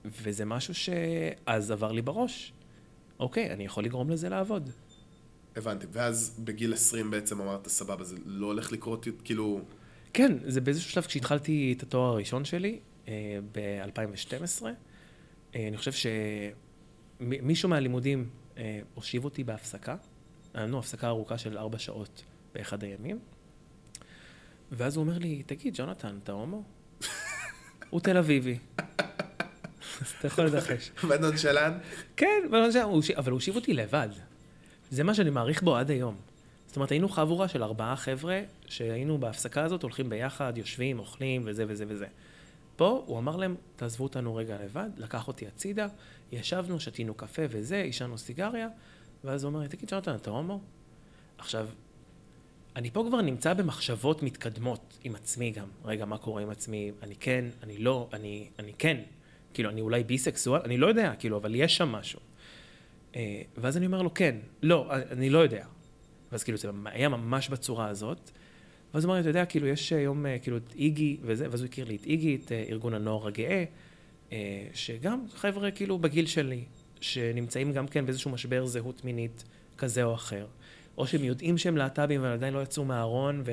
וזה משהו שאז עבר לי בראש. אוקיי, אני יכול לגרום לזה לעבוד.
הבנתי. ואז בגיל 20 בעצם אמרת, סבבה, זה לא הולך לקרות, כאילו...
כן, זה באיזשהו שלב כשהתחלתי את התואר הראשון שלי, אה, ב-2012. אה, אני חושב שמישהו מהלימודים הושיב אותי בהפסקה. היה לנו הפסקה ארוכה של ארבע שעות באחד הימים. ואז הוא אומר לי, תגיד, ג'ונתן, אתה הומו? הוא תל אביבי. אז אתה יכול לנחש.
בנונשלן?
כן, אבל הוא הושיב- אבל הוא הושיב אותי לבד. זה מה שאני מעריך בו עד היום. זאת אומרת, היינו חבורה של ארבעה חבר'ה, שהיינו בהפסקה הזאת, הולכים ביחד, יושבים, אוכלים, וזה וזה וזה. פה הוא אמר להם, תעזבו אותנו רגע לבד, לקח אותי הצידה, ישבנו, שתינו קפה וזה, עישנו סיגריה, ואז הוא אומר לי, תגיד, ג'ונתן, אתה הומו? עכשיו, אני פה כבר נמצא במחשבות מתקדמות עם עצמי גם. רגע, מה קורה עם עצמי? אני כן, אני לא, אני, אני כן. כאילו, אני אולי ביסקסואל, אני לא יודע, כאילו, אבל יש שם משהו. אה, ואז אני אומר לו, כן, לא, אני לא יודע. ואז כאילו, זה היה ממש בצורה הזאת. ואז הוא אמר לי, אתה יודע, כאילו, יש היום, אה, כאילו, את איגי וזה, ואז הוא הכיר לי את איגי, את אה, ארגון הנוער הגאה, אה, שגם חבר'ה, כאילו, בגיל שלי, שנמצאים גם כן באיזשהו משבר זהות מינית כזה או אחר. או שהם יודעים שהם להט"בים, אבל עדיין לא יצאו מהארון,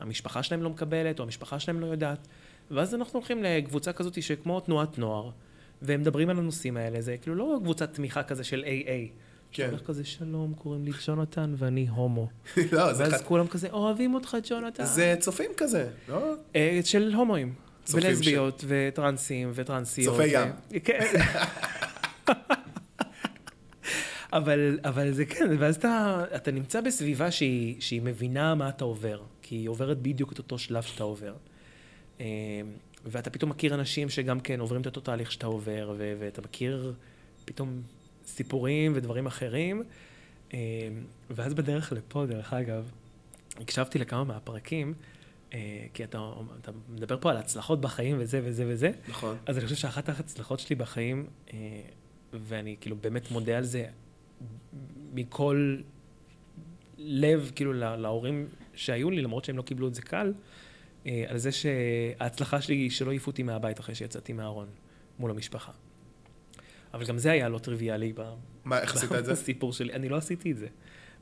והמשפחה שלהם לא מקבלת, או המשפחה שלהם לא יודעת. ואז אנחנו הולכים לקבוצה כזאת שכמו תנועת נוער, והם מדברים על הנושאים האלה, זה כאילו לא קבוצת תמיכה כזה של AA.
כן.
הולך כזה, שלום, קוראים לי ג'ונתן ואני הומו.
לא, זה
ואז כולם כזה, אוהבים אותך, ג'ונתן.
זה צופים כזה, לא?
אה, של הומואים.
צופים
ולסביות, וטרנסים, וטרנסיות.
צופי ים.
אבל, אבל זה כן, ואז אתה, אתה נמצא בסביבה שהיא, שהיא מבינה מה אתה עובר, כי היא עוברת בדיוק את אותו שלב שאתה עובר. אה, ואתה פתאום מכיר אנשים שגם כן עוברים את אותו תהליך שאתה עובר, ו- ואתה מכיר פתאום סיפורים ודברים אחרים. אה, ואז בדרך לפה, דרך אגב, הקשבתי לכמה מהפרקים, אה, כי אתה, אתה מדבר פה על הצלחות בחיים וזה וזה וזה,
נכון.
אז אני חושב שאחת ההצלחות שלי בחיים, ואני כאילו באמת מודה על זה מכל לב, כאילו, לה- להורים שהיו לי, למרות שהם לא קיבלו את זה קל, אה, על זה שההצלחה שלי היא שלא העיפו אותי מהבית אחרי שיצאתי מהארון מול המשפחה. אבל גם זה היה לא טריוויאלי ב-
מה, איך עשית את זה?
בסיפור שלי. אני לא עשיתי את זה.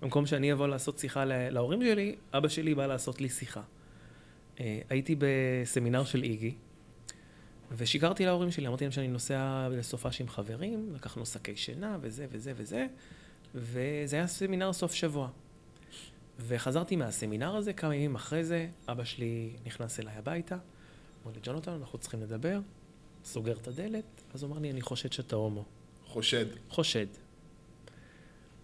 במקום שאני אבוא לעשות שיחה להורים שלי, אבא שלי בא לעשות לי שיחה. אה, הייתי בסמינר של איגי, ושיקרתי להורים שלי, אמרתי להם שאני נוסע לסופש עם חברים, לקחנו שקי שינה וזה וזה וזה, וזה היה סמינר סוף שבוע. וחזרתי מהסמינר הזה, כמה ימים אחרי זה, אבא שלי נכנס אליי הביתה, אמר לי, ג'ונתן, אנחנו צריכים לדבר, סוגר את הדלת, אז הוא אמר לי, אני חושד שאתה הומו.
חושד.
חושד.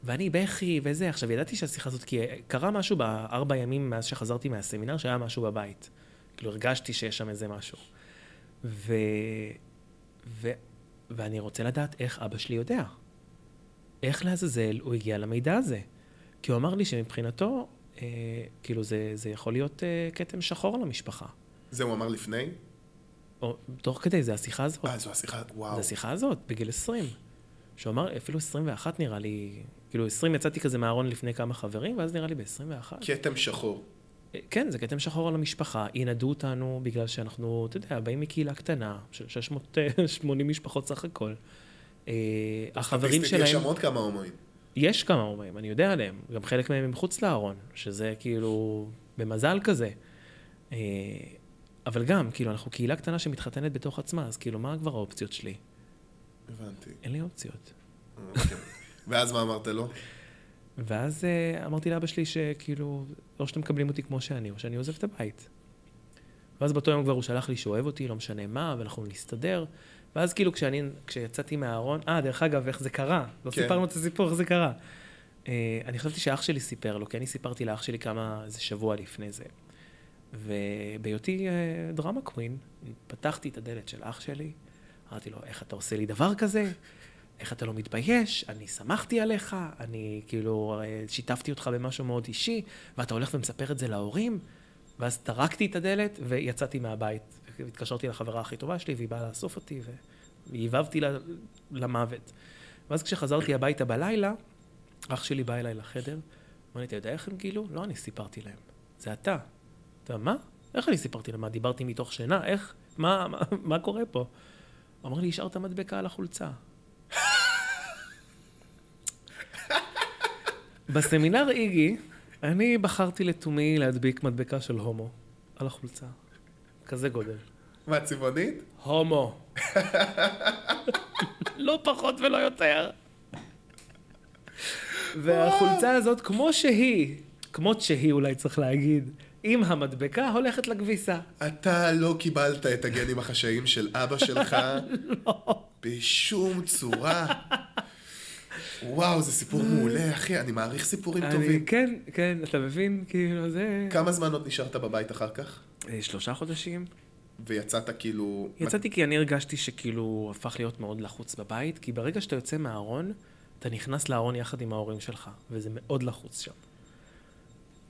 ואני בכי וזה, עכשיו ידעתי שהשיחה הזאת, כי קרה משהו בארבע ימים מאז שחזרתי מהסמינר, שהיה משהו בבית. כאילו הרגשתי שיש שם איזה משהו. ו... ו... ואני רוצה לדעת איך אבא שלי יודע. איך לעזאזל הוא הגיע למידע הזה. כי הוא אמר לי שמבחינתו, אה, כאילו זה, זה יכול להיות אה, כתם שחור למשפחה.
זה הוא אמר לפני?
או תוך כדי, זה השיחה הזאת.
אה, זו השיחה, וואו.
זה השיחה הזאת, בגיל 20. שהוא אמר, אפילו 21 נראה לי, כאילו 20 יצאתי כזה מהארון לפני כמה חברים, ואז נראה לי ב-21.
כתם שחור.
כן, זה כתם שחור על המשפחה, ינדו אותנו בגלל שאנחנו, אתה יודע, באים מקהילה קטנה, של 680 משפחות סך הכל. אה, החברים
סטטיסטית, יש
שלהם,
שם עוד כמה הומואים.
יש כמה הומואים, אני יודע עליהם, גם חלק מהם הם מחוץ לארון, שזה כאילו במזל כזה. אה, אבל גם, כאילו, אנחנו קהילה קטנה שמתחתנת בתוך עצמה, אז כאילו, מה כבר האופציות שלי?
הבנתי.
אין לי אופציות.
אוקיי. ואז מה אמרת לו?
ואז אה, אמרתי לאבא שלי שכאילו, או שאתם מקבלים אותי כמו שאני, או שאני עוזב את הבית. ואז באותו יום כבר הוא שלח לי שהוא אוהב אותי, לא משנה מה, ואנחנו נסתדר. ואז כאילו כשאני, כשיצאתי מהארון, אה, דרך אגב, איך זה קרה? לא
כן.
סיפרנו את הסיפור, איך זה קרה. אה, אני חשבתי שאח שלי סיפר לו, כי אני סיפרתי לאח שלי כמה, איזה שבוע לפני זה. ובהיותי אה, דרמה קווין, פתחתי את הדלת של אח שלי, אמרתי לו, איך אתה עושה לי דבר כזה? איך אתה לא מתבייש? אני שמחתי עליך, אני כאילו אה, שיתפתי אותך במשהו מאוד אישי, ואתה הולך ומספר את זה להורים? ואז טרקתי את הדלת ויצאתי מהבית. התקשרתי לחברה הכי טובה שלי, והיא באה לאסוף אותי, והבהבתי לה, למוות. ואז כשחזרתי הביתה בלילה, אח שלי בא אליי לחדר, אמר לי, אתה יודע איך הם גילו? לא אני סיפרתי להם, זה אתה. אתה מה? איך אני סיפרתי להם? מה, דיברתי מתוך שינה? איך? מה, מה, מה קורה פה? הוא אמר לי, השארת מדבקה על החולצה. בסמינר איגי, אני בחרתי לתומי להדביק מדבקה של הומו על החולצה. כזה גודל.
מה, צבעונית?
הומו. לא פחות ולא יותר. והחולצה הזאת, כמו שהיא, כמו שהיא אולי צריך להגיד, עם המדבקה הולכת לכביסה.
אתה לא קיבלת את הגנים החשאיים של אבא שלך
לא.
בשום צורה. וואו, זה סיפור מעולה, אחי, אני מעריך סיפורים
אני,
טובים.
כן, כן, אתה מבין? כאילו, זה...
כמה זמן עוד נשארת בבית אחר כך?
אה, שלושה חודשים.
ויצאת כאילו...
יצאתי כי אני הרגשתי שכאילו הפך להיות מאוד לחוץ בבית, כי ברגע שאתה יוצא מהארון, אתה נכנס לארון יחד עם ההורים שלך, וזה מאוד לחוץ שם.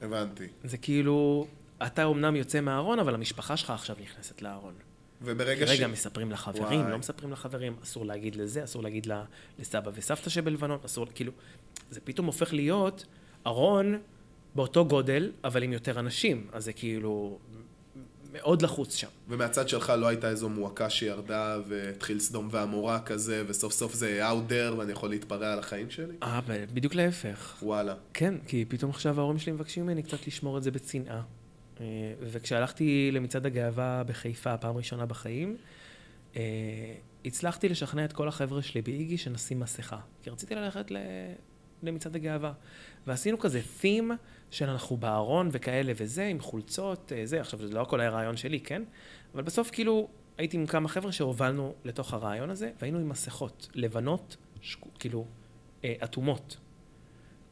הבנתי.
זה כאילו, אתה אומנם יוצא מהארון, אבל המשפחה שלך עכשיו נכנסת לארון.
וברגע ש...
רגע, מספרים לחברים,
וואי.
לא מספרים לחברים, אסור להגיד לזה, אסור להגיד לסבא וסבתא שבלבנון, אסור, כאילו, זה פתאום הופך להיות ארון באותו גודל, אבל עם יותר אנשים, אז זה כאילו מאוד לחוץ שם.
ומהצד שלך לא הייתה איזו מועקה שירדה והתחיל סדום ועמורה כזה, וסוף סוף זה out there ואני יכול להתפרע על החיים שלי?
אה, בדיוק להפך.
וואלה.
כן, כי פתאום עכשיו ההורים שלי מבקשים ממני קצת לשמור את זה בצנעה. אה, וכשהלכתי למצעד הגאווה בחיפה, פעם ראשונה בחיים, אה, הצלחתי לשכנע את כל החבר'ה שלי באיגי שנשים מסכה. כי רציתי ללכת. למצעד הגאווה. ועשינו כזה theme של אנחנו בארון וכאלה וזה, עם חולצות, אה, זה. עכשיו, זה לא הכל היה רעיון שלי, כן? אבל בסוף כאילו הייתי עם כמה חבר'ה שהובלנו לתוך הרעיון הזה, והיינו עם מסכות לבנות, שקו, כאילו, אטומות.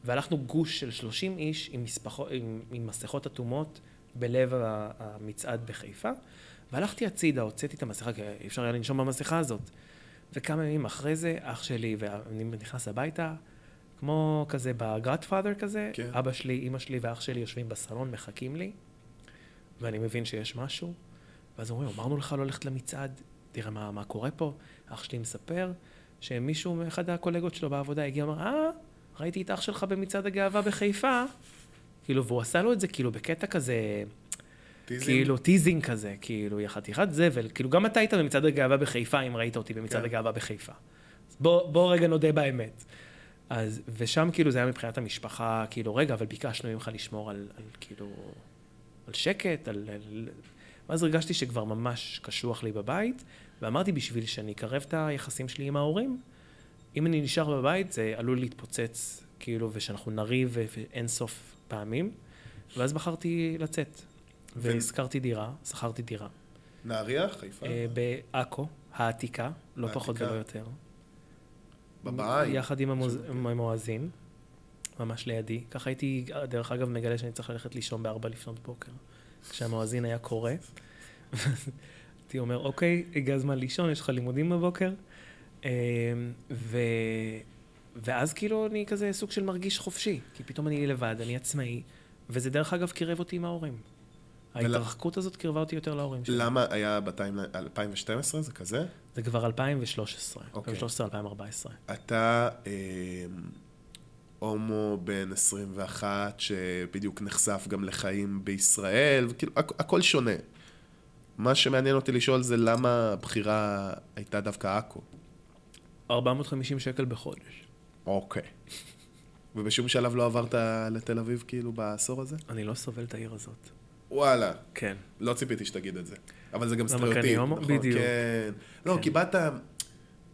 והלכנו גוש של 30 איש עם, מספחו, עם, עם מסכות אטומות בלב המצעד בחיפה, והלכתי הצידה, הוצאתי את המסכה, כי אי אפשר היה לנשום במסכה הזאת. וכמה ימים אחרי זה, אח שלי, ואני נכנס הביתה, כמו כזה בגראדפאדר כזה,
כן.
אבא שלי, אימא שלי ואח שלי יושבים בסלון, מחכים לי, ואני מבין שיש משהו, ואז אומרים, אמרנו לך לא ללכת למצעד, תראה מה, מה קורה פה. אח שלי מספר שמישהו מאחד הקולגות שלו בעבודה הגיע ואמר, אה, ראיתי את אח שלך במצעד הגאווה בחיפה. כאילו, והוא עשה לו את זה כאילו בקטע כזה,
teasing?
כאילו teasing כזה, כאילו, יא חתיכת זבל. כאילו, גם אתה היית במצעד הגאווה בחיפה, אם ראית אותי במצעד
כן.
הגאווה בחיפה. בוא, בוא רגע נודה באמת. אז, ושם כאילו זה היה מבחינת המשפחה, כאילו, רגע, אבל ביקשנו ממך לשמור על, על כאילו, על שקט, על... על... ואז הרגשתי שכבר ממש קשוח לי בבית, ואמרתי, בשביל שאני אקרב את היחסים שלי עם ההורים, אם אני נשאר בבית, זה עלול להתפוצץ, כאילו, ושאנחנו נריב אין סוף פעמים. ואז בחרתי לצאת, והשכרתי דירה, שכרתי דירה.
נהריה? חיפה?
אה, בעכו, העתיקה, לא פחות. ולא יותר.
בבית?
יחד עם. עם המואזין, ממש לידי. ככה הייתי, דרך אגב, מגלה שאני צריך ללכת לישון בארבע לפנות בוקר, כשהמואזין היה קורא. הייתי אומר, אוקיי, הגיע הזמן לישון, יש לך לימודים בבוקר. אה, ו... ואז כאילו אני כזה סוג של מרגיש חופשי, כי פתאום אני לבד, אני עצמאי, וזה דרך אגב קירב אותי עם ההורים. ההתרחקות הזאת קירבה אותי יותר להורים שלי.
למה היה בטיימליין 2012? זה כזה?
זה כבר 2013,
אוקיי.
2013-2014.
אתה אה, הומו בן 21 שבדיוק נחשף גם לחיים בישראל, וכאילו הכ- הכל שונה. מה שמעניין אותי לשאול זה למה הבחירה הייתה דווקא עכו.
450 שקל בחודש.
אוקיי. ובשום שלב לא עברת לתל אביב כאילו בעשור הזה?
אני לא סובל את העיר הזאת.
וואלה,
כן.
לא ציפיתי שתגיד את זה. אבל זה גם סטריאוטיפ. נכון?
בדיוק.
כן. לא,
כן.
כי באת...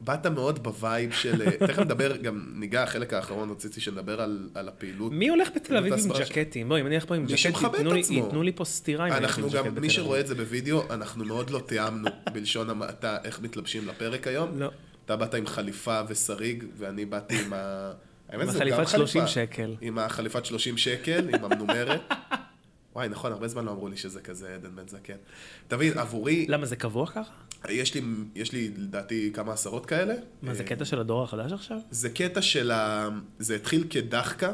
באת מאוד ב vibe של... תכף נדבר, גם ניגע, החלק האחרון רציתי שנדבר על, על הפעילות.
מי הולך בתל אביב עם ג'קטים? בואי, אם אני אלך פה עם
מי
ג'קט,
שמכבד
ייתנו לי- פה סטירה אם אני
אנחנו
עם ג'קט
גם,
בתל
מי שרואה
אביב.
את זה בווידאו, אנחנו מאוד לא תיאמנו בלשון המעטה איך מתלבשים לפרק היום.
לא.
אתה באת עם חליפה ושריג, ואני באתי עם ה... האמת, זו גם
החליפת
חליפה.
30 שקל.
עם החליפת 30 שקל, עם המנומרת. וואי, נכון, הרבה זמן לא אמרו לי שזה כזה עדן בן זקן. תבין, עבורי,
למה, זה קבוע ככה?
יש לי, יש לי לדעתי כמה עשרות כאלה.
מה, זה
אה,
קטע של הדור החדש עכשיו?
זה קטע של ה... זה התחיל כדחקה,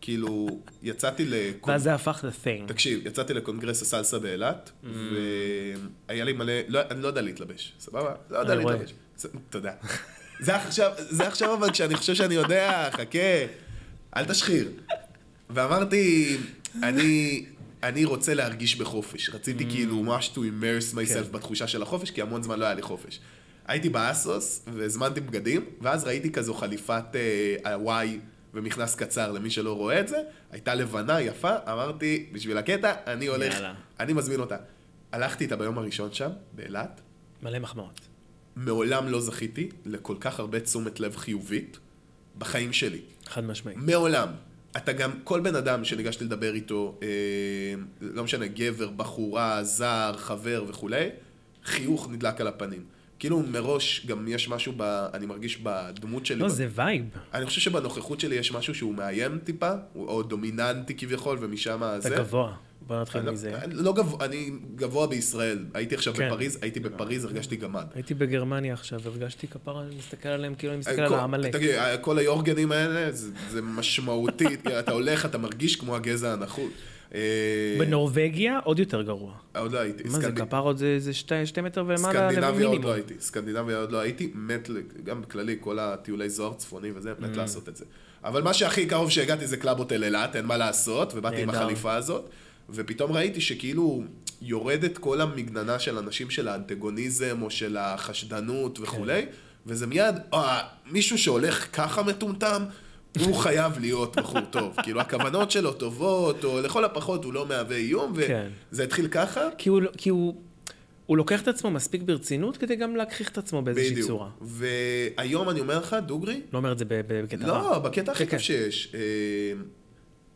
כאילו, יצאתי לקונ...
ואז זה הפך ל-thing.
תקשיב, יצאתי לקונגרס הסלסה באילת,
Mm.
והיה לי מלא, לא, אני לא יודע להתלבש, סבבה? לא יודע. להתלבש. תודה. זה עכשיו, זה עכשיו אבל כשאני חושב שאני יודע, חכה, אל תשחיר. ואמרתי, אני, אני רוצה להרגיש בחופש. רציתי
Mm.
כאילו ממש to immerse
כן.
myself בתחושה של החופש, כי המון זמן לא היה לי חופש. הייתי באסוס, והזמנתי בגדים, ואז ראיתי כזו חליפת אה, הוואי ומכנס קצר למי שלא רואה את זה, הייתה לבנה, יפה, אמרתי, בשביל הקטע, אני הולך,
יאללה.
אני מזמין אותה. הלכתי איתה ביום הראשון שם, באילת,
מלא מחמאות.
מעולם לא זכיתי לכל כך הרבה תשומת לב חיובית בחיים שלי.
חד משמעי.
מעולם. אתה גם, כל בן אדם שניגשתי לדבר איתו, אה, לא משנה, גבר, בחורה, זר, חבר וכולי, חיוך נדלק על הפנים. כאילו מראש גם יש משהו, ב, אני מרגיש בדמות שלי.
לא,
ב-
זה vibe.
אני חושב שבנוכחות שלי יש משהו שהוא מאיים טיפה, או דומיננטי כביכול, ומשם
אתה
זה.
גבוה. בוא נתחיל
אני-
מזה.
אני לא גבוה, אני גבוה בישראל. הייתי עכשיו
כן.
בפריז, הייתי בפריז, הרגשתי גמד.
הייתי בגרמניה עכשיו, הרגשתי כפרה, אני מסתכל עליהם כאילו אני מסתכל על
כל-
העמלק.
תגיד, כל היורגנים האלה, זה, זה משמעותי, אתה הולך, אתה מרגיש כמו הגזע הנחות. אה,
בנורבגיה עוד יותר גרוע.
עוד לא הייתי.
מה זה,
סקנד-
כפרות זה זה שתי שתי מטר ומעלה
סקנדינביה עוד
למינימום.
לא הייתי. סקנדינביה עוד לא הייתי. מת, גם בכללי, כל הטיולי זוהר צפוני וזה, מת
Mm.
לעשות את זה. אבל מה שהכי קרוב שהגעתי זה קלאב הוטל אילת, אין מה לעשות, ובאתי עם. החליפה הזאת, ופתאום ראיתי שכאילו יורדת כל המגננה של אנשים של האנטגוניזם, או של החשדנות וכולי,
כן.
וזה מיד, אה, מישהו שהולך ככה מטומטם, הוא חייב להיות בחור טוב. כאילו, הכוונות שלו טובות, או לכל הפחות הוא לא מהווה איום,
כן.
וזה התחיל ככה.
כי הוא, כי הוא, הוא לוקח את עצמו מספיק ברצינות כדי גם להגחיך את עצמו באיזושהי
בדיוק.
צורה.
והיום אני אומר לך, דוגרי,
לא אומר את זה בקטע רע.
לא, בקטע הכי
כן,
טוב
כן.
שיש.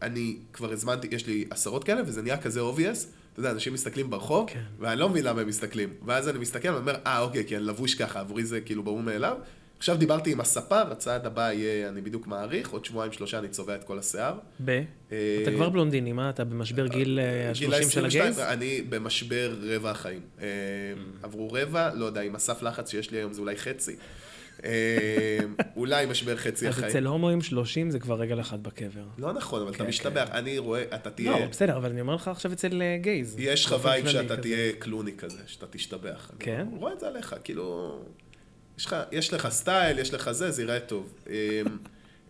אה, אני כבר הזמנתי, יש לי עשרות כאלה, וזה נהיה כזה obvious. אתה יודע, אנשים מסתכלים ברחוב,
כן.
ואני לא מבין למה הם מסתכלים. ואז אני מסתכל ואני אומר, אה, אוקיי, כי אני לבוש ככה, עבורי זה כאילו ברור מאליו. עכשיו דיברתי עם הספר, הצעד הבא יהיה, אני בדיוק מעריך, עוד שבועיים שלושה אני צובע את כל השיער.
ב?
אה,
אתה כבר בלונדיני, מה? אתה במשבר גיל אה,
גיל
ה-30 של
ה-22,
ה gays?
אני במשבר רבע החיים. אה,
Mm.
עברו רבע, לא יודע, עם הסף לחץ שיש לי היום זה אולי חצי. אה, אולי משבר חצי
אז
החיים.
אצל הומואים 30 זה כבר רגל אחת בקבר.
לא נכון, אבל אתה
כן,
משתבח. אני רואה, אתה תהיה...
לא, בסדר, אבל אני אומר לך עכשיו אצל אה, gays.
יש לך
vibe
שאתה. תהיה קלוני כזה, שאתה תשתבח. אני
כן?
רואה את זה עליך, כאילו... יש לך, יש לך סטייל, יש לך זה, זה ייראה טוב. אמ,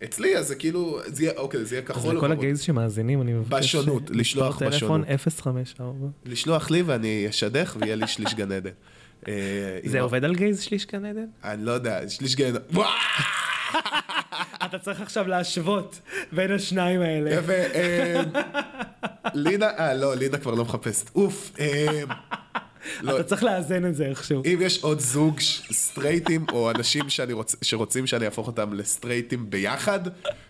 אצלי, אז זה כאילו, זה יהיה, אוקיי, זה יהיה
אז
כחול
לכל
ורוד.
ה gays שמאזינים, אני מבקש...
בשונות, לשלוח
מספר טלפון
בשונות.
054.
לשלוח לי ואני אשדך ויהיה לי שליש גן עדן. אה,
זה עובד על gays שליש גן עדן?
אני לא יודע, שליש גן עדן.
אתה צריך עכשיו להשוות בין השניים האלה.
יפה, אמ, לינה, אה, לא, לינה כבר לא מחפשת. אוף. לא,
אתה צריך לאזן את זה איכשהו.
אם יש עוד זוג סטרייטים, או אנשים שאני רוצ, שרוצים שאני אהפוך אותם לסטרייטים ביחד,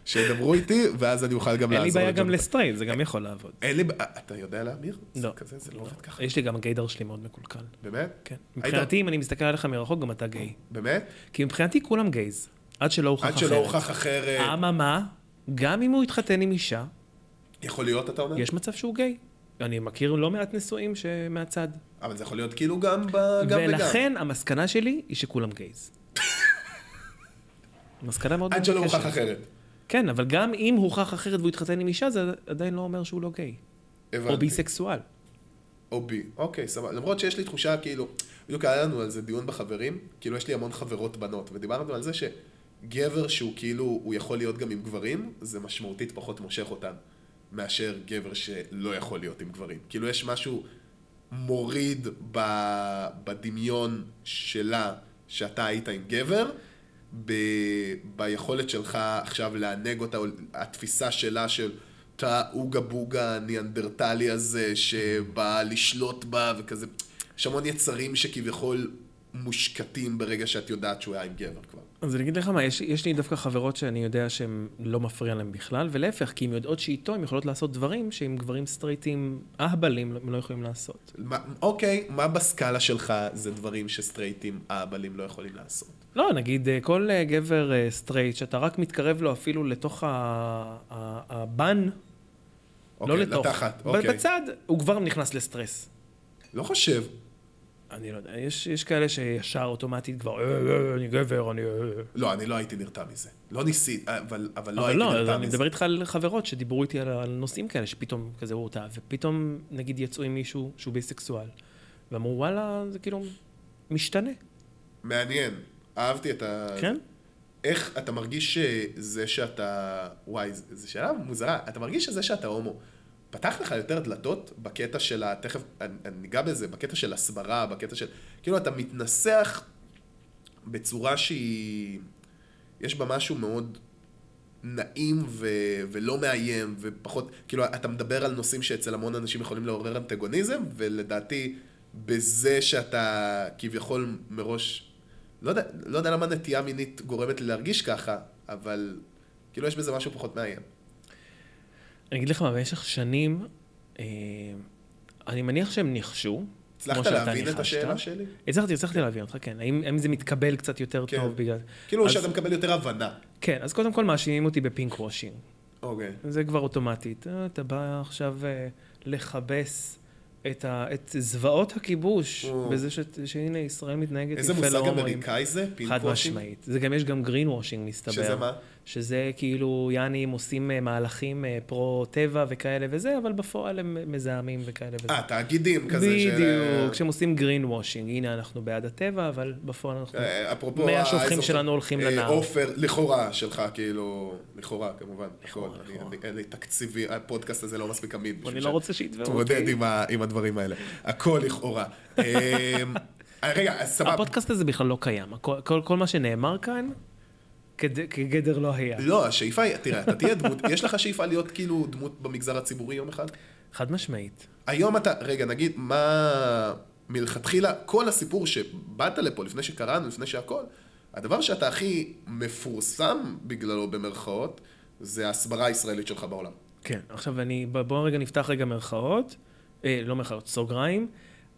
שידברו איתי, ואז אני אוכל גם
אין לי
לעזור.
בעיה גם. לסטרייט, זה גם יכול לעבוד.
אין לי בעיה, אתה יודע להמיר? זה
לא.
כזה, זה לא עובד ככה.
יש לי גם ה gaydar שלי מאוד מקולקל.
באמת?
כן. מבחינתי, אם אני מסתכל עליך מרחוק, גם אתה גיי.
באמת?
כי מבחינתי כולם gays. עד שלא הוכח
עד
אחרת.
שלא הוכח אחרת.
אמממה, גם אם הוא התחתן עם אישה,
יכול להיות, אתה אומר?
יש מצב שהוא גיי. אני מכיר לא מעט נשואים שמהצד.
אבל זה יכול להיות כאילו גם ב- גם וגם.
ולכן המסקנה שלי היא שכולם גייז. מסקנה מאוד
עד שלא. הוכח אחרת.
כן, אבל גם אם הוכח אחרת והוא התחתן עם אישה, זה עדיין לא אומר שהוא לא גיי. או
הבנתי.
ביסקסואל.
או בי. אוקיי, סבבה. למרות שיש לי תחושה, כאילו, בדיוק היה לנו על זה דיון בחברים, כאילו יש לי המון חברות בנות, ודיברנו על זה שגבר שהוא כאילו, הוא יכול להיות גם עם גברים, זה משמעותית פחות מושך אותן, מאשר גבר שלא יכול להיות עם גברים. כאילו יש משהו מוריד ב, בדמיון שלה, שאתה היית עם גבר, ב, ביכולת שלך עכשיו לענג אותה, או התפיסה שלה של את האוגה בוגה הניאנדרטלי הזה, שבא לשלוט בה וכזה. יש המון יצרים שכביכול מושקטים ברגע שאת יודעת שהוא היה עם גבר כבר.
אז אני אגיד לך מה, יש, יש לי דווקא חברות שאני יודע שהן לא מפריע להן בכלל, ולהפך, כי הן יודעות שאיתו הן יכולות לעשות דברים שעם גברים סטרייטים אהבלים הם לא יכולים לעשות.
מה, אוקיי, מה בסקאלה שלך זה דברים שסטרייטים אהבלים לא יכולים לעשות?
לא, נגיד אה, כל אה, גבר אה, סטרייט, שאתה רק מתקרב לו אפילו לתוך הבן,
אוקיי,
לא לתוך,
לתחת, אוקיי.
בצד, הוא כבר נכנס לסטרס.
לא חושב.
אני לא יודע, יש, יש כאלה שישר אוטומטית כבר, אה, אה, אני גבר, אני... אה, אה."
לא, אני לא הייתי נרתע מזה. לא ניסית, אבל, אבל לא
אבל
הייתי
לא,
נרתע
אני
מזה.
מדבר איתך על חברות שדיברו איתי על, על נושאים כאלה, שפתאום כזה הוא אותה, ופתאום נגיד יצאו עם מישהו שהוא ביסקסואל, ואמרו וואלה, זה כאילו משתנה,
מעניין. אהבתי את ה...
כן?
איך אתה מרגיש שזה שאתה... וואי, זו שאלה מוזרה. אתה מרגיש שזה שאתה הומו, פתח לך יותר דלתות בקטע של ה... תכף אני ניגע בזה, בקטע של הסברה, בקטע של... כאילו, אתה מתנסח בצורה שהיא... יש בה משהו מאוד נעים ו... ולא מאיים, ופחות... כאילו, אתה מדבר על נושאים שאצל המון אנשים יכולים לעורר אנטגוניזם, ולדעתי, בזה שאתה כביכול מראש... לא יודע, לא יודע למה נטייה מינית גורמת לי להרגיש ככה, אבל כאילו יש בזה משהו פחות מאיים.
אני אגיד לך מה, במשך שנים, אה, אני מניח שהם ניחשו.
הצלחת להבין את. השאלה שלי?
הצלחתי, הצלחתי להבין אותך, כן. האם, האם זה מתקבל קצת יותר
כן.
טוב בגלל...
כאילו
אז-
שאתה מקבל יותר הבנה.
כן, אז קודם כל מאשימים אותי בפינק וושינג.
אוקיי.
זה כבר אוטומטית. אה, אתה בא עכשיו אה, לכבס את, ה, את זוועות הכיבוש,
או.
בזה ש, שהנה ישראל מתנהגת
איזה
יפה
מושג
להומואים.
אמריקאי זה?
חד
pink washing?
משמעית. זה גם, יש גם green washing, מסתבר.
שזה מה?
שזה כאילו, יעני, הם עושים אה, מהלכים אה, פרו-טבע וכאלה וזה, אבל בפועל הם מזהמים וכאלה וזה.
אה, תאגידים כזה של...
בדיוק, כשהם עושים green washing, הנה אנחנו בעד הטבע, אבל בפועל אנחנו...
אה, אפרופו...
מי השופכים
האזור-
שלנו הולכים
אה,
לנהר.
עופר, לכאורה שלך, כאילו... לכאורה, כמובן.
לכאורה, לכאורה.
אין לי תקציבי, הפודקאסט הזה לא מספיק אמין.
אני לא רוצה שיתבעו
תתמודד
אותי.
ה- עם הדברים האלה. הכל לכאורה. אה, רגע, סבבה.
הפודקאסט הזה בכלל לא קיים. כל, מה שנאמר כאן, כגדר לא היה.
לא, השאיפה היא, תראה, אתה תהיה דמות, יש לך שאיפה להיות כאילו דמות במגזר הציבורי יום אחד?
חד משמעית.
היום אתה, רגע, נגיד, מה מלכתחילה, כל הסיפור שבאת לפה לפני שקראנו, לפני שהכל, הדבר שאתה הכי מפורסם בגללו במרכאות, זה ההסברה הישראלית שלך בעולם.
כן, עכשיו אני, בואו רגע נפתח רגע מרכאות, אה, לא מרכאות, סוגריים.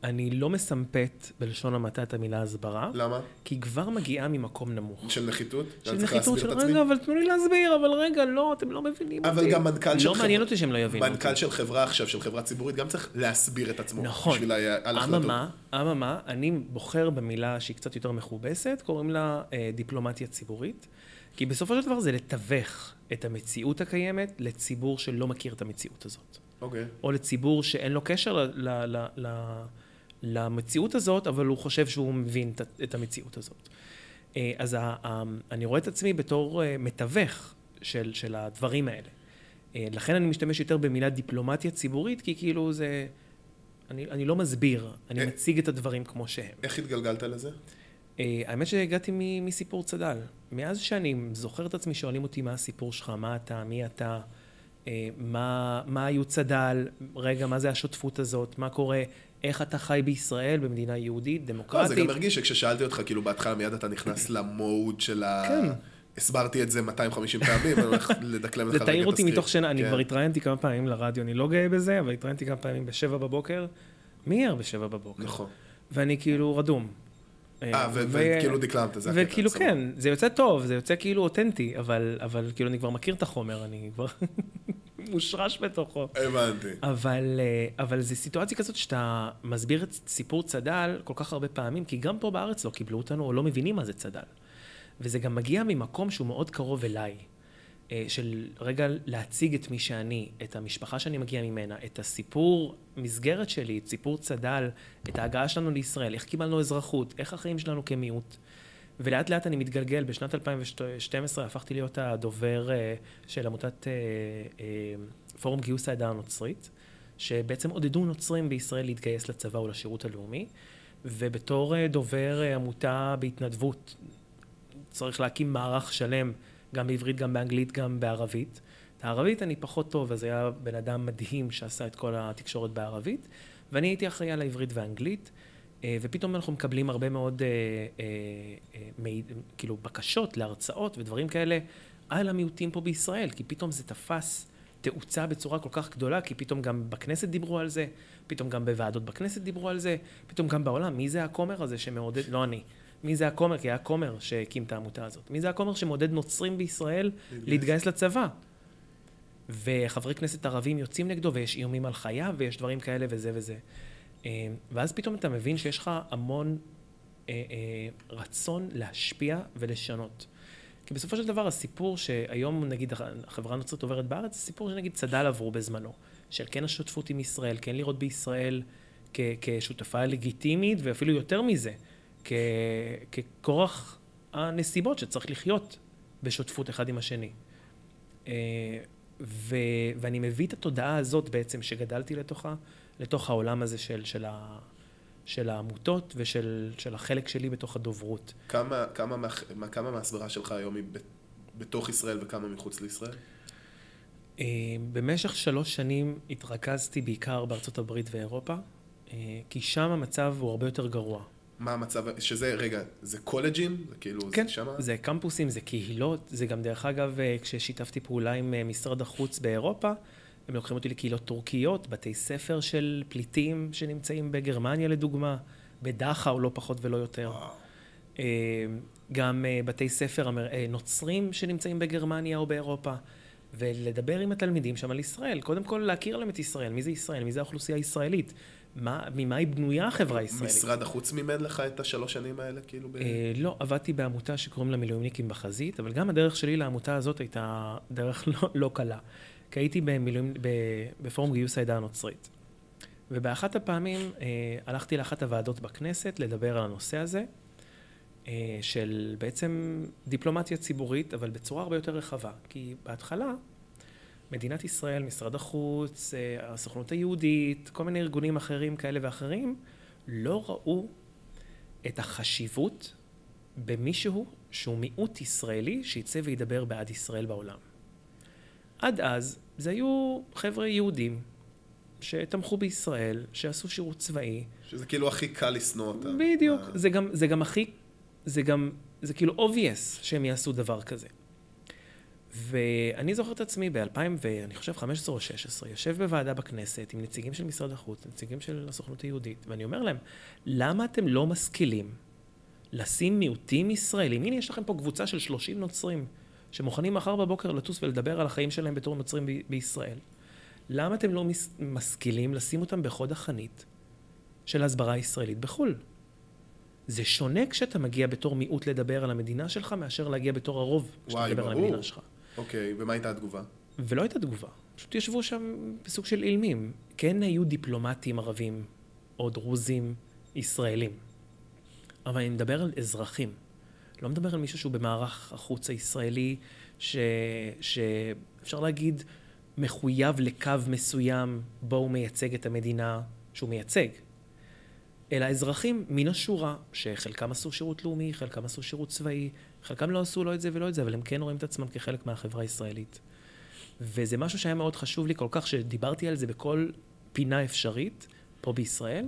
אני לא מסמפת בלשון המעטה את המילה הסברה,
למה?
כי היא כבר מגיעה ממקום נמוך.
של נחיתות?
של נחיתות של? רגע, אבל תנו לי להסביר, אבל רגע, לא, אתם לא מבינים אותי.
אבל גם מנכ"ל של
לא
חברה...
מעניין אותי שהם לא יבינו אותי.
מנכ"ל של חברה עכשיו, של חברה ציבורית, גם צריך להסביר את עצמו.
נכון.
בשביל ה- על החלטות.
אממה, אממה, אני בוחר במילה שהיא קצת יותר מכובסת, קוראים לה אה, דיפלומטיה ציבורית, כי בסופו של דבר זה לתווך את המציאות הקיימת לציבור שלא מכיר את המציאות הזאת.
אוקיי.
או לציבור שאין לו קשר ל, ל, ל, ל, למציאות הזאת, אבל הוא חושב שהוא מבין את, המציאות הזאת. אה, אז אני רואה את עצמי בתור אה, מתווך של, של הדברים האלה. אה, לכן אני משתמש יותר במילה דיפלומטיה ציבורית, כי כאילו זה... אני, אני לא מסביר, אני
אה.
מציג את הדברים כמו שהם.
איך התגלגלת לזה?
האמת שהגעתי מ- מסיפור צד"ל. מאז שאני זוכר את עצמי, שואלים אותי מה הסיפור שלך, מה אתה, מי אתה, מה, מה היו צד"ל, רגע, מה זה השותפות הזאת, מה קורה, איך אתה חי בישראל, במדינה יהודית,
לא, זה
דמוקרטית.
גם הרגיש שכששאלתי אותך, כאילו בהתחלה מיד אתה נכנס למוד של ה...
כן.
הסברתי את זה 250 פעמים, אני הולך לדקלם לך
זה
רגע
תעיר
את
אותי
הסקריפט.
מתוך שינה, אני
כן.
כבר התראיינתי כמה פעמים לרדיו, אני לא גאה בזה, אבל התראיינתי כמה פעמים בשבע בבוקר. מי ער בשבע בבוקר?
נכון.
ואני כאילו רדום.
אה, ו- וכאילו דקלמת, זה הקטע.
וכאילו. כן, זה יוצא טוב, זה יוצא כאילו אותנטי, אבל כאילו אני כבר מכיר את החומר, אני כבר מושרש בתוכו.
הבנתי.
אבל, אה, אבל זו סיטואציה כזאת שאתה מסביר את סיפור צד"ל כל כך הרבה פעמים, כי גם פה בארץ לא קיבלו אותנו או לא מבינים מה זה צד"ל. וזה גם מגיע ממקום שהוא מאוד קרוב אליי. אה, של רגע להציג את מי שאני, את המשפחה שאני מגיע ממנה, את הסיפור מסגרת שלי, את סיפור צד"ל, את ההגעה שלנו לישראל, איך קיבלנו אזרחות, איך החיים שלנו כמיעוט. ולאט לאט אני מתגלגל, בשנת 2012 הפכתי להיות הדובר אה, של עמותת אה, אה, פורום גיוס העדה הנוצרית, שבעצם עודדו נוצרים בישראל להתגייס לצבא או לשירות הלאומי, ובתור דובר עמותה בהתנדבות, צריך להקים מערך שלם, גם בעברית, גם באנגלית, גם בערבית. את הערבית אני פחות טוב, אז היה בן אדם מדהים שעשה את כל התקשורת בערבית, ואני הייתי אחראי על העברית והאנגלית, ופתאום אנחנו מקבלים הרבה מאוד, אה, אה, אה, כאילו, בקשות להרצאות ודברים כאלה על המיעוטים פה בישראל, כי פתאום זה תפס תאוצה בצורה כל כך גדולה, כי פתאום גם בכנסת דיברו על זה, פתאום גם בוועדות בכנסת דיברו על זה, פתאום גם בעולם, מי זה הכומר הזה שמעודד, לא אני, מי זה הכומר, כי היה כומר שהקים את העמותה הזאת, מי זה הכומר שמעודד נוצרים בישראל להתגייס לצבא? וחברי כנסת ערבים יוצאים נגדו, ויש איומים על חייו, ויש דברים כאלה וזה וזה. אה, ואז פתאום אתה מבין שיש לך המון אה, אה, רצון להשפיע ולשנות. כי בסופו של דבר הסיפור שהיום נגיד החברה הנוצרית עוברת בארץ, זה סיפור שנגיד צד"ל עברו בזמנו. של כן השותפות עם ישראל, כן לראות בישראל כ- כשותפה לגיטימית, ואפילו יותר מזה, כ- ככורח הנסיבות שצריך לחיות בשותפות אחד עם השני. ו- ואני מביא את התודעה הזאת בעצם, שגדלתי לתוכה, לתוך העולם הזה של, של, ה- של העמותות ושל של החלק שלי בתוך הדוברות.
כמה, כמה, מה, מה- כמה מההסברה שלך היום היא בתוך ישראל וכמה מחוץ לישראל?
אה, במשך שלוש שנים התרכזתי בעיקר בארצות הברית ואירופה, אה, כי שם המצב הוא הרבה יותר גרוע.
מה המצב, שזה, רגע, זה קולג'ים? זה כאילו,
כן,
זה שמה?
זה קמפוסים, זה קהילות, זה גם דרך אגב, אה, כששיתפתי פעולה עם אה, משרד החוץ באירופה, הם לוקחים אותי לקהילות טורקיות, בתי ספר של פליטים שנמצאים בגרמניה לדוגמה, בדכאו לא פחות ולא יותר.
וואו.
אה, גם בתי ספר נוצרים שנמצאים בגרמניה או באירופה, ולדבר עם התלמידים שם על ישראל. קודם כל להכיר להם את ישראל, מי זה ישראל, מי זה האוכלוסייה הישראלית, מה, ממה היא בנויה החברה הישראלית.
משרד החוץ מימן לך את השלוש שנים האלה, כאילו? ב...
אה, לא, עבדתי בעמותה שקוראים לה מילואימניקים בחזית, אבל גם הדרך שלי לעמותה הזאת הייתה דרך לא, לא קלה. כי הייתי במילואים, ב, בפורום גיוס העדה הנוצרית. ובאחת הפעמים אה, הלכתי לאחת הוועדות בכנסת לדבר על הנושא הזה, אה, של בעצם דיפלומטיה ציבורית, אבל בצורה הרבה יותר רחבה. כי בהתחלה, מדינת ישראל, משרד החוץ, אה, הסוכנות היהודית, כל מיני ארגונים אחרים כאלה ואחרים, לא ראו את החשיבות במישהו שהוא מיעוט ישראלי שיצא וידבר בעד ישראל בעולם. עד אז זה היו חבר'ה יהודים שתמכו בישראל, שעשו שירות צבאי.
שזה כאילו הכי קל לשנוא אותם.
בדיוק.
אה,
זה גם, זה גם הכי, זה גם, זה כאילו obvious שהם יעשו דבר כזה. ואני זוכר את עצמי ב-2000, ואני חושב 15 או 16, יושב בוועדה בכנסת עם נציגים של משרד החוץ, נציגים של הסוכנות היהודית, ואני אומר להם, למה אתם לא משכילים לשים מיעוטים ישראלים? הנה, יש לכם פה קבוצה של 30 נוצרים, שמוכנים מחר בבוקר לטוס ולדבר על החיים שלהם בתור נוצרים ב- בישראל. למה אתם לא מס- משכילים לשים אותם בחוד החנית של ההסברה הישראלית בחו"ל? זה שונה כשאתה מגיע בתור מיעוט לדבר על המדינה שלך, מאשר להגיע בתור הרוב כשאתה מדבר על. המדינה שלך.
אוקיי, ומה הייתה התגובה?
ולא הייתה תגובה. פשוט ישבו שם בסוג של אילמים. כן היו דיפלומטים ערבים, או דרוזים, ישראלים. אבל אני מדבר על אזרחים. לא מדבר על מישהו שהוא במערך החוץ הישראלי, ש... שאפשר להגיד, מחויב לקו מסוים בו הוא מייצג את המדינה שהוא מייצג. אלא אזרחים מן השורה, שחלקם עשו שירות לאומי, חלקם עשו שירות צבאי, חלקם לא עשו לא את זה ולא את זה, אבל הם כן רואים את עצמם כחלק מהחברה הישראלית. וזה משהו שהיה מאוד חשוב לי כל כך, שדיברתי על זה בכל פינה אפשרית, פה בישראל,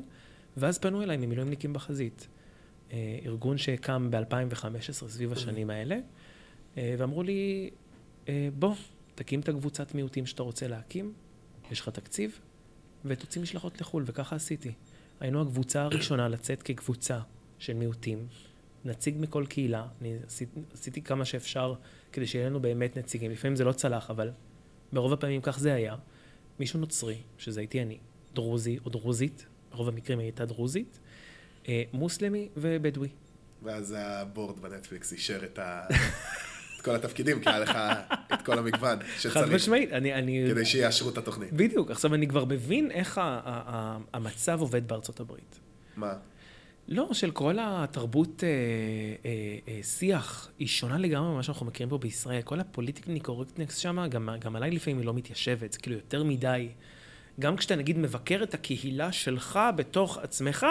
ואז פנו אליי ממילואימניקים בחזית. אה, ארגון שקם ב-2015 סביב השנים האלה, אה, ואמרו לי, אה, בוא, תקים את הקבוצת מיעוטים שאתה רוצה להקים, יש לך תקציב, ותוציא משלחות לחו"ל, וככה עשיתי. היינו הקבוצה הראשונה לצאת כקבוצה של מיעוטים, נציג מכל קהילה, אני עשיתי, עשיתי כמה שאפשר כדי שיהיה לנו באמת נציגים. לפעמים זה לא צלח, אבל ברוב הפעמים כך זה היה. מישהו נוצרי, שזה הייתי אני, דרוזי או דרוזית, ברוב המקרים הייתה דרוזית, אה, מוסלמי ובדואי.
ואז הבורד בנטפליקס אישר את, ה... כל התפקידים, כי היה לך את כל המגוון
חד
שצריך,
משמעית, אני... אני...
כדי שיאשרו את התוכנית.
בדיוק. עכשיו, אני כבר מבין איך ה- ה- ה- המצב עובד בארצות הברית.
מה?
לא, של כל התרבות אה, אה, אה, שיח, היא שונה לגמרי ממה שאנחנו מכירים פה בישראל. כל ה politically correctness שם, גם, גם עליי לפעמים היא לא מתיישבת, זה כאילו יותר מדי. גם כשאתה נגיד מבקר את הקהילה שלך בתוך עצמך,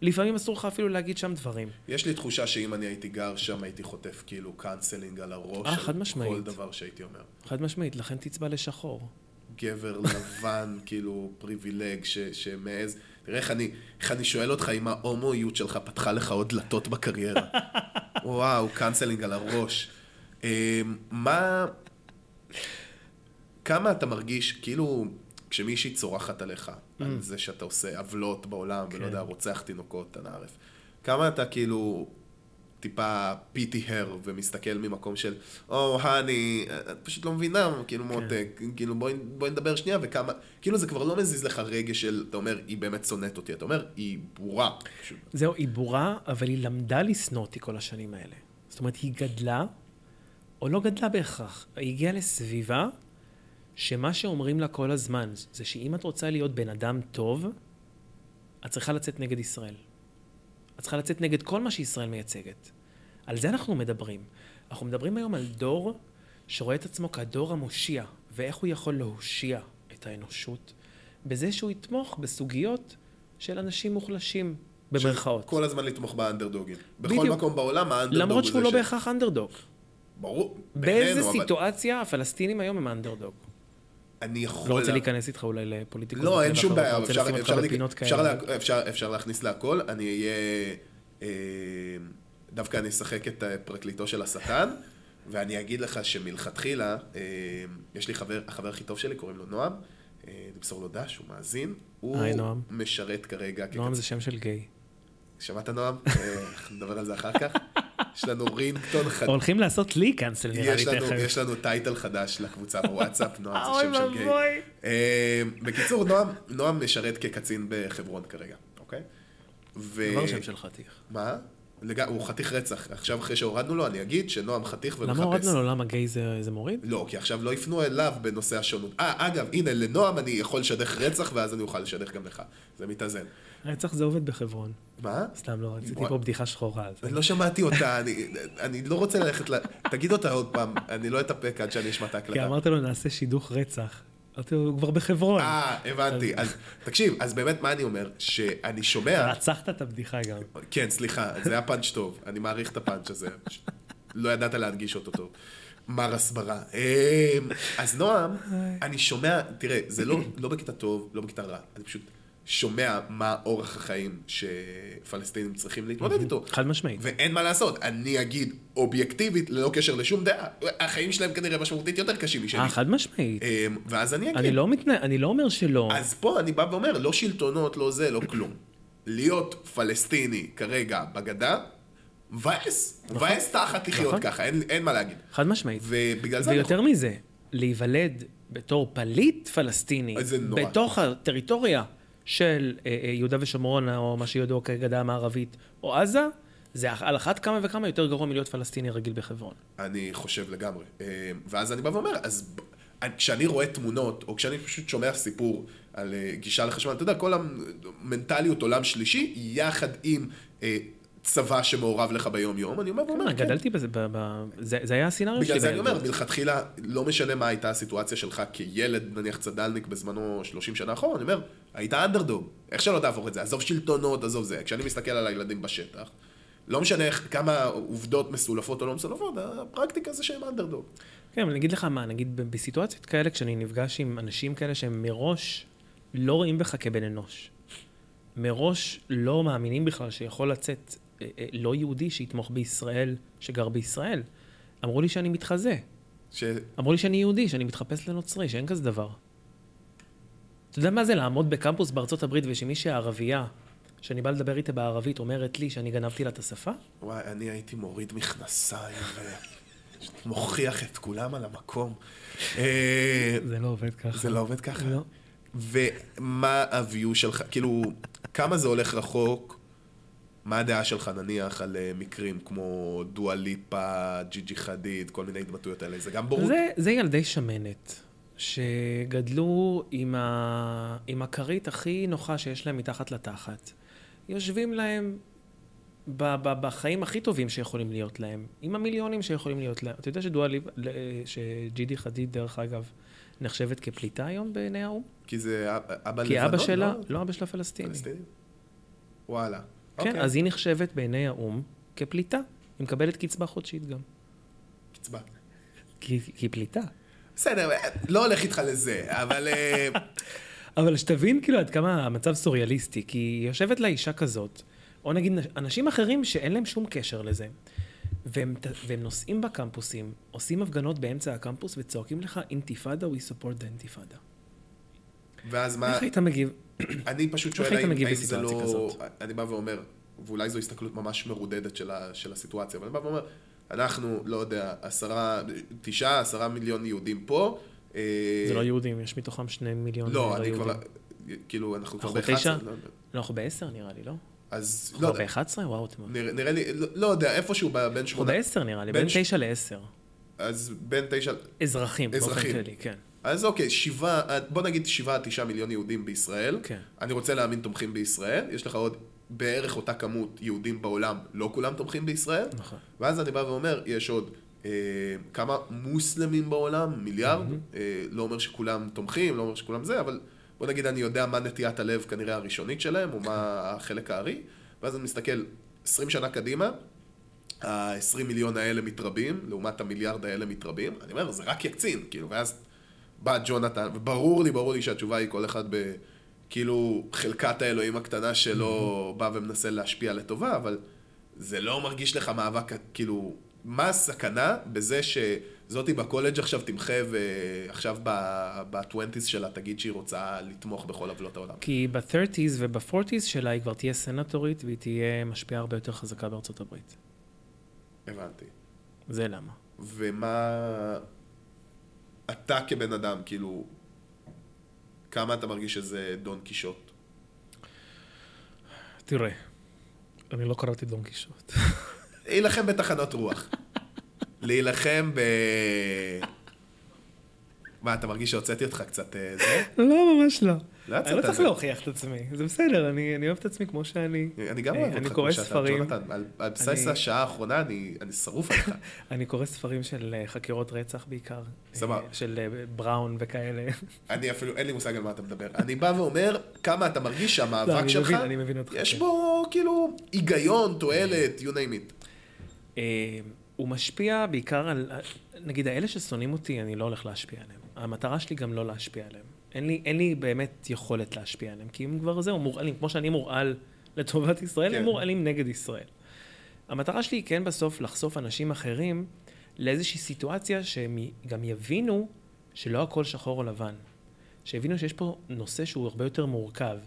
לפעמים אסור לך אפילו להגיד שם דברים.
יש לי תחושה שאם אני הייתי גר שם, הייתי חוטף כאילו cancelling על הראש,
אה, חד משמעית.
כל דבר שהייתי אומר.
חד משמעית, לכן תצבע לשחור.
גבר לבן, כאילו, privileged, ש, שמעז. תראה איך אני, איך אני שואל אותך אם ההומואיות שלך פתחה לך עוד דלתות בקריירה. וואו, cancelling על הראש. אמ, מה... כמה אתה מרגיש, כאילו, כשמישהי צורחת עליך, על זה שאתה עושה עוולות בעולם, ולא
כן.
יודע, רוצח תינוקות, אנא ערף. כמה אתה כאילו טיפה pity her ומסתכל ממקום של, או, האני, את פשוט לא מבינה, כאילו מותק, כאילו בואי, בואי נדבר שנייה, וכמה, כאילו זה כבר לא מזיז לך רגש של, אתה אומר, היא באמת שונאת אותי, אתה אומר, היא בורה. פשוט.
זהו, היא בורה, אבל היא למדה לשנוא אותי כל השנים האלה. זאת אומרת, היא גדלה, או לא גדלה בהכרח, היא הגיעה לסביבה שמה שאומרים לה כל הזמן זה שאם את רוצה להיות בן אדם טוב, את צריכה לצאת נגד ישראל. את צריכה לצאת נגד כל מה שישראל מייצגת. על זה אנחנו מדברים. אנחנו מדברים היום על דור שרואה את עצמו כדור המושיע, ואיך הוא יכול להושיע את האנושות בזה שהוא יתמוך בסוגיות של אנשים מוחלשים, במרכאות.
כל הזמן לתמוך באנדרדוגים. בכל
בדיוק.
מקום בעולם האנדרדוג
למרות
הוא
שהוא
זה
לא
ש-
בהכרח אנדרדוג.
ברור.
באיזה
בינינו, אבל
סיטואציה הפלסטינים היום הם אנדרדוג?
אני יכול...
לא רוצה
לה-
להיכנס איתך אולי לפוליטיקות.
לא, אין שום בעיה, אפשר, אפשר, אפשר. לה, אפשר, אפשר להכניס להכל, אני אהיה, אה, דווקא אני אשחק את אה, פרקליטו של השטן, ואני אגיד לך שמלכתחילה, אה, יש לי חבר, החבר הכי טוב שלי, קוראים לו נועם, אה, נמסור לו דש, הוא מאזין, הוא
היי, נועם.
משרת כרגע,
נועם
כקצ-
זה שם של גיי.
שמעת נועם? אה, נדבר על זה אחר כך. יש לנו ringtone חדש.
הולכים לעשות לי cancel נראה לי תכף.
יש לנו title חדש לקבוצה בוואטסאפ, נועם זה שם של גיי.
ואבוי.
אה, בקיצור, נועם, משרת כקצין בחברון כרגע, אוקיי? ו...
כבר שם של חתיך.
מה? לג... הוא חתיך רצח. עכשיו, אחרי שהורדנו לו, אני אגיד שנועם חתיך ומחפש.
למה הורדנו לו? למה גיי זה זה מוריד?
לא, כי עכשיו לא יפנו אליו בנושא השונות. אה, אגב, הנה, לנועם אני יכול לשדך רצח, ואז אני אוכל לשדך גם לך. זה מתאזן.
רצח זה עובד בחברון.
מה?
סתם לא, רציתי. פה בדיחה שחורה.
אני לא שמעתי אותה, אני, לא רוצה ללכת ל... תגיד אותה עוד פעם, אני לא אתאפק עד שאני אשמע את
כי
ההקלטה.
אמרת לו נעשה שידוך רצח. אמרתי לו, הוא כבר בחברון.
אה, הבנתי. אז תקשיב, אז באמת, מה אני אומר? שאני שומע...
רצחת את הבדיחה גם.
כן, סליחה, זה היה פאנץ' טוב. אני מעריך את הפאנץ' הזה. לא ידעת להנגיש אותו טוב. מר הסברה. אמ, אז נועם, אני שומע, תראה, זה לא, לא בקטע טוב, לא בקטע רע. אני פשוט שומע מה אורח החיים שפלסטינים צריכים להתמודד איתו.
חד משמעית.
ואין מה לעשות, אני אגיד אובייקטיבית, ללא קשר לשום דעה, החיים שלהם כנראה משמעותית יותר קשים משלי.
אה, חד משמעית.
אמ, ואז אני אגיד.
אני לא מתנה... אני לא אומר שלא.
אז פה אני בא ואומר, לא שלטונות, לא זה, לא כלום. להיות פלסטיני כרגע בגדה, מבאס. מבאס תחת לחיות
נכון.
ככה, אין, אין מה להגיד.
חד משמעית.
ובגלל זה...
ויותר מזה, להיוולד בתור פליט פלסטיני,
נורא.
בתוך הטריטוריה של אה, אה, יהודה ושומרון, או מה שידוע כגדה המערבית, או עזה, זה על אחת כמה וכמה יותר גרוע מלהיות פלסטיני רגיל בחברון.
אני חושב לגמרי. אה, ואז אני בא ואומר, אז כשאני רואה תמונות, או כשאני פשוט שומע סיפור על גישה לחשמל, אתה יודע, כל המנטליות עולם שלישי, יחד עם צבא שמעורב לך ביום-יום, אני אומר ואומר, כן.
גדלתי בזה, ב- ב- זה זה היה הסצנריו שלי.
בגלל זה אני אומר. מלכתחילה, לא משנה מה הייתה הסיטואציה שלך כילד, נניח צד"לניק בזמנו 30 שנה אחורה, אני אומר, היית אנדרדוג, איך שלא תהפוך את זה, עזוב שלטונות, עזוב זה. כשאני מסתכל על הילדים בשטח, לא משנה כמה עובדות מסולפות או לא מסולפות, הפרקטיקה זה שהם אנדרדוג.
כן, אבל אני אגיד לך מה, נגיד בסיטואציות כאלה, כשאני נפגש עם אנשים כאלה שהם מראש לא רואים בך כבן אנוש, מראש לא מאמינים בכלל שיכול לצאת אה, אה, לא יהודי שיתמוך בישראל, שגר בישראל. אמרו לי שאני מתחזה.
ש...
אמרו לי שאני יהודי, שאני מתחפש לנוצרי, שאין כזה דבר. אתה יודע מה זה לעמוד בקמפוס בארצות הברית ושמישהי ערבייה, שאני בא לדבר איתה בערבית, אומרת לי שאני גנבתי לה את השפה?
וואי, אני הייתי מוריד מכנסיים ומוכיח את כולם על המקום. אה,
זה לא עובד ככה.
זה לא עובד ככה.
לא.
ומה הוויו שלך, כאילו, כמה זה הולך רחוק? מה הדעה שלך נניח על אה, מקרים כמו דואה ליפה, ג'יג'י חדיד, כל מיני התבטאויות האלה? זה גם בורות?
זה, זה ילדי שמנת, שגדלו עם, ה... עם הכרית הכי נוחה שיש להם מתחת לתחת. יושבים להם ב... ב... בחיים הכי טובים שיכולים להיות להם, עם המיליונים שיכולים להיות להם. אתה יודע שדואה ליפ... שג'ידי חדיד, דרך אגב, נחשבת כפליטה היום בעיני האו"ם?
כי זה אב- אבא
כי אבא
לבנון,
שלה,
לא?
לא אבא שלה פלסטיני.
פלסטיני? וואלה.
כן,
אוקיי.
אז היא נחשבת בעיני האו"ם כפליטה. היא מקבלת קצבה חודשית גם.
קצבה.
כי היא פליטה.
בסדר, לא הולך איתך לזה, אבל... אה,
אבל שתבין כאילו עד כמה המצב סוריאליסטי, כי יושבת לה אישה כזאת, או נגיד אנשים אחרים שאין להם שום קשר לזה, והם, והם נוסעים בקמפוסים, עושים הפגנות באמצע הקמפוס וצועקים לך אינתיפאדה, we support the אינתיפאדה.
ואז מה...
איך היית מגיב?
אני פשוט שואל האם, זה לא...
כזאת?
אני בא ואומר, ואולי זו הסתכלות ממש מרודדת של, ה, של הסיטואציה, אבל אני בא ואומר, אנחנו, לא יודע, עשרה, תשעה, עשרה מיליון יהודים פה. אה,
זה לא יהודים, יש מתוכם שני מיליון
לא,
לא
אני כבר... כאילו, אנחנו כבר
אנחנו
ב-11.
תשע?
לא יודע.
לא, אנחנו בעשר נראה לי, לא?
אז
אנחנו
לא יודע.
ב-11? וואו, אתם...
נראה, נראה לי, לא, לא יודע, איפשהו בין
אנחנו
שמונה...
בעשר נראה לי,
בין
בין
ש-
תשע לעשר.
אז בין תשע...
אזרחים, באופן
אזרחים.
כללי, כן.
אז אוקיי, שבעה, בוא נגיד שבעה תשעה מיליון יהודים בישראל.
כן.
אני רוצה להאמין תומכים בישראל. יש לך עוד בערך אותה כמות יהודים בעולם, לא כולם תומכים בישראל.
נכון.
ואז אני בא ואומר, יש עוד אה, כמה מוסלמים בעולם, מיליארד. אה, לא אומר שכולם תומכים, לא אומר שכולם זה, אבל בוא נגיד אני יודע מה נטיית הלב כנראה הראשונית שלהם, או מה החלק הארי. ואז אני מסתכל 20 שנה קדימה, ה-20 מיליון האלה מתרבים, לעומת המיליארד האלה מתרבים. אני אומר, זה רק יקצין, כאילו, ואז בא ג'ונתן, וברור לי, ברור לי שהתשובה היא כל אחד ב... כאילו, חלקת האלוהים הקטנה שלו בא ומנסה להשפיע לטובה, אבל זה לא מרגיש לך מאבק, כאילו, מה הסכנה בזה שזאתי בקולג' עכשיו תמחה ועכשיו ב-20's שלה תגיד שהיא רוצה לתמוך בכל עוולות העולם?
כי ב-30's וב-40's שלה היא כבר תהיה סנטורית והיא תהיה משפיעה הרבה יותר חזקה בארצות הברית.
הבנתי.
זה למה.
ומה אתה כבן אדם, כאילו, כמה אתה מרגיש שזה דון קישוט?
תראה, אני לא קראתי דון קישוט.
להילחם בתחנות רוח. להילחם ב... מה, אתה מרגיש שהוצאתי אותך קצת אה, זה?
לא, ממש לא.
לא
אני לא צריך
זה.
להוכיח את עצמי, זה בסדר, אני אני אוהב את עצמי כמו שאני.
אני גם
אה,
אוהב אותך
אני
כמו
קורא
שאתה,
ספרים.
ג'ונתן. על- בסיס
אני-
השעה האחרונה אני אני שרוף עליך.
אני קורא ספרים של אה, חקירות רצח בעיקר.
סבבה.
אה, של בראון וכאלה.
אני אפילו, אין לי מושג על מה אתה מדבר. אני בא ואומר, כמה אתה מרגיש
לא,
שהמאבק
אני
שלך,
מבין, אני מבין אותך.
יש
כן.
בו כאילו היגיון, תועלת, you name it.
הוא משפיע בעיקר על, נגיד, האלה ששונאים אותי, אני לא הולך להשפיע עליהם. המטרה שלי גם לא להשפיע עליהם. אין לי, אין לי באמת יכולת להשפיע עליהם, כי הם כבר זהו, מורעלים. כמו שאני מורעל לטובת ישראל,
כן.
הם מורעלים נגד ישראל. המטרה שלי היא כן בסוף לחשוף אנשים אחרים לאיזושהי סיטואציה שהם גם יבינו שלא הכל שחור או לבן. שיבינו שיש פה נושא שהוא הרבה יותר מורכב.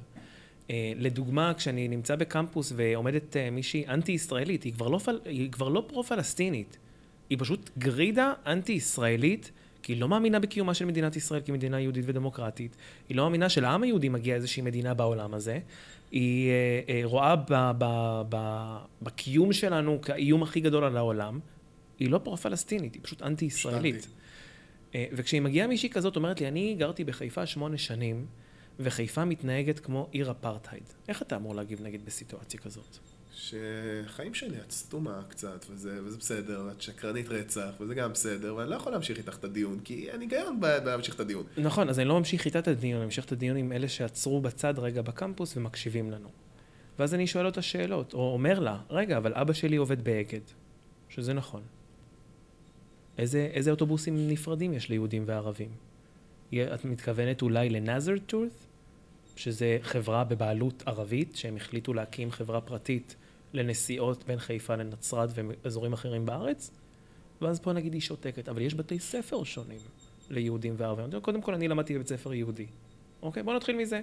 אה, לדוגמה, כשאני נמצא בקמפוס ועומדת אה, מישהי אנטי-ישראלית, היא כבר לא. היא כבר לא פרו-פלסטינית, היא פשוט גרידה אנטי-ישראלית, כי היא לא מאמינה בקיומה של מדינת ישראל כמדינה יהודית ודמוקרטית, היא לא מאמינה שלעם היהודי מגיעה איזושהי מדינה בעולם הזה, היא אה, אה, רואה ב, ב, ב, בקיום שלנו כאיום הכי גדול על העולם, היא לא פרו-פלסטינית, היא פשוט אנטי-ישראלית.
אנטי.
אה, וכשהיא מגיעה מישהי כזאת, אומרת לי, אני גרתי בחיפה שמונה שנים, וחיפה מתנהגת כמו עיר אפרטהייד. איך אתה אמור להגיב נגיד בסיטואציה כזאת?
שחיים שלי, את סתומה קצת, וזה, וזה בסדר, ואת שקרנית רצח, וזה גם בסדר, ואני לא יכול להמשיך איתך את הדיון, כי אין היגיון בלהמשיך את הדיון.
נכון, אז אני לא ממשיך איתה את הדיון, אני ממשיך את הדיון עם אלה שעצרו בצד רגע בקמפוס ומקשיבים לנו. ואז אני שואל אותה שאלות, או אומר לה, רגע, אבל אבא שלי עובד באגד, שזה נכון. איזה, איזה אוטובוסים נפרדים יש ליהודים וערבים? את מתכוונת אולי לנאזרטות, שזה חברה בבעלות ערבית, שהם החליטו להקים חברה פרטית לנסיעות בין חיפה לנצרת ואזורים אחרים בארץ? ואז פה נגיד היא שותקת, אבל יש בתי ספר שונים ליהודים וערבים. קודם כל, אני למדתי בבית ספר יהודי. אוקיי, בוא נתחיל מזה.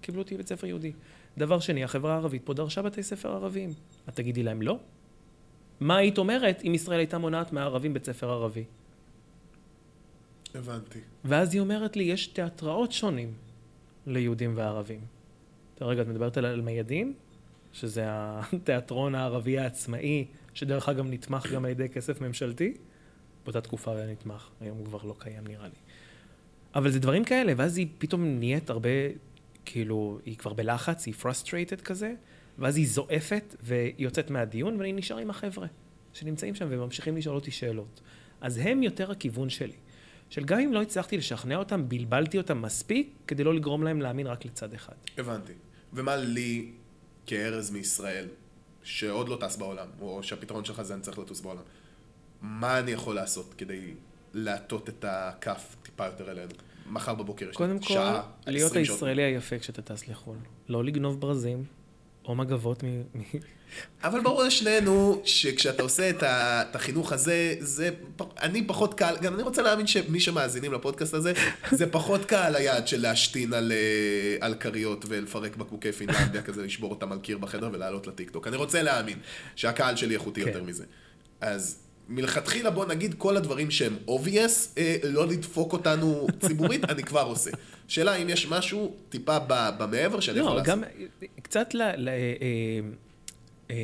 קיבלו אותי בבית ספר יהודי. דבר שני, החברה הערבית פה דרשה בתי ספר ערביים. את תגידי להם לא? מה היית אומרת אם ישראל הייתה מונעת מהערבים בית ספר ערבי?
הבנתי.
ואז היא אומרת לי, יש תיאטראות שונים ליהודים וערבים. רגע, את מדברת על אלמיידין, שזה התיאטרון הערבי העצמאי, שדרך אגב נתמך גם על ידי כסף ממשלתי. באותה תקופה היה נתמך, היום הוא כבר לא קיים נראה לי. אבל זה דברים כאלה, ואז היא פתאום נהיית הרבה, כאילו, היא כבר בלחץ, היא frustrated כזה, ואז היא זועפת ויוצאת מהדיון, ואני נשאר עם החבר'ה שנמצאים שם וממשיכים לשאול אותי שאלות. אז הם יותר הכיוון שלי. של גם אם לא הצלחתי לשכנע אותם, בלבלתי אותם מספיק כדי לא לגרום להם להאמין רק לצד אחד.
הבנתי. ומה לי, כארז מישראל, שעוד לא טס בעולם, או שהפתרון שלך זה אני צריך לטוס בעולם, מה אני יכול לעשות כדי להטות את הכף טיפה יותר אלינו? מחר בבוקר יש
קודם
לי
כל,
שעה,
להיות
20 שעות.
הישראלי היפה כשאתה טס לחו"ל. לא לגנוב ברזים, או מגבות מ...
אבל ברור לשנינו שכשאתה עושה את, ה, את החינוך הזה, זה, אני פחות קל, גם אני רוצה להאמין שמי שמאזינים לפודקאסט הזה, זה פחות קל היעד של להשתין על, אה, על כריות ולפרק בקבוקי פינלנדיה כזה, לשבור אותם על קיר בחדר ולעלות לטיקטוק. אני רוצה להאמין שהקהל שלי איכותי
כן.
יותר מזה. אז מלכתחילה בוא נגיד כל הדברים שהם obvious, אה, לא לדפוק אותנו ציבורית, אני כבר עושה. שאלה אם יש משהו טיפה במעבר שאני יכול
לא,
לעשות.
גם קצת ל- ל- אה, אה,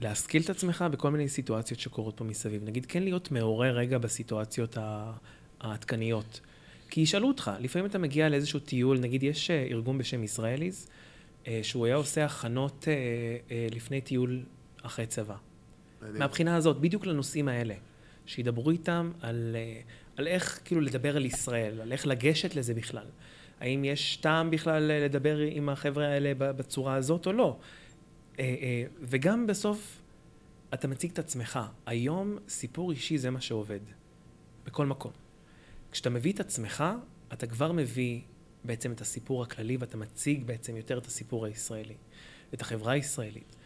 להשכיל את עצמך בכל מיני סיטואציות שקורות פה מסביב. נגיד, כן להיות מעורר רגע בסיטואציות העדכניות. כי ישאלו אותך, לפעמים אתה מגיע לאיזשהו טיול, נגיד יש אה, ארגון בשם ישראליז, שהוא היה עושה הכנות לפני טיול אחרי צבא.
מעניין.
מהבחינה הזאת, בדיוק לנושאים האלה. שידברו איתם על, על איך כאילו לדבר על ישראל, על איך לגשת לזה בכלל. האם יש טעם בכלל אה, לדבר עם החבר'ה האלה בצורה הזאת או לא. אה, אה, וגם בסוף, אתה מציג את עצמך. היום סיפור אישי זה מה שעובד. בכל מקום. כשאתה מביא את עצמך, אתה כבר מביא בעצם את הסיפור הכללי, ואתה מציג בעצם יותר את הסיפור הישראלי, את החברה הישראלית.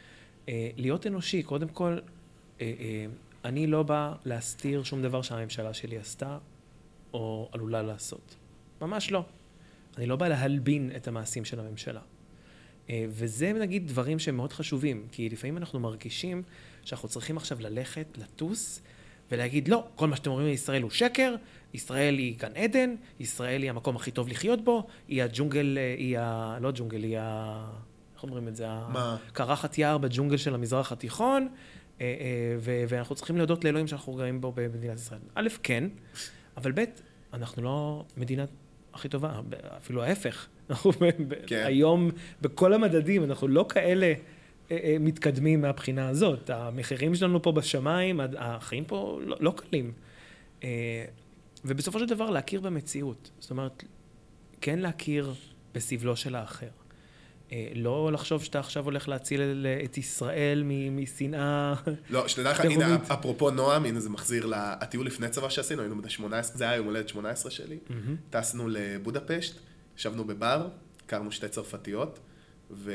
להיות אנושי, קודם כל, אני לא בא להסתיר שום דבר שהממשלה שלי עשתה, או עלולה לעשות. ממש לא. אני לא בא להלבין את המעשים של הממשלה. אה, וזה נגיד דברים שהם מאוד חשובים, כי לפעמים אנחנו מרגישים שאנחנו צריכים עכשיו ללכת, לטוס, ולהגיד, לא, כל מה שאתם אומרים על ישראל הוא שקר, ישראל היא גן עדן, ישראל היא המקום הכי טוב לחיות בו, היא הג'ונגל, אה, היא ה... לא ג'ונגל, היא ה... איך אומרים את זה?
מה?
קרחת יער בג'ונגל של המזרח התיכון, אה, ואנחנו צריכים להודות לאלוהים שאנחנו גרים בו במדינת ישראל. א', כן, אבל ב', אנחנו לא מדינה הכי טובה, אפילו ההפך. אנחנו
כן.
היום, בכל המדדים, אנחנו לא כאלה אה, אה, מתקדמים מהבחינה הזאת. המחירים שלנו פה בשמיים, החיים פה לא, לא קלים. אה, ובסופו של דבר להכיר במציאות. זאת אומרת, כן להכיר בסבלו של האחר. אה, לא לחשוב שאתה עכשיו הולך להציל את ישראל משנאה.
לא, שתדע לך. הנה, אפרופו נועם, הנה זה מחזיר לטיול לפני צבא שעשינו, היינו בני 18, זה היה יום הולדת 18 שלי, טסנו לבודפשט, ישבנו בבר, הכרנו שתי צרפתיות, ו...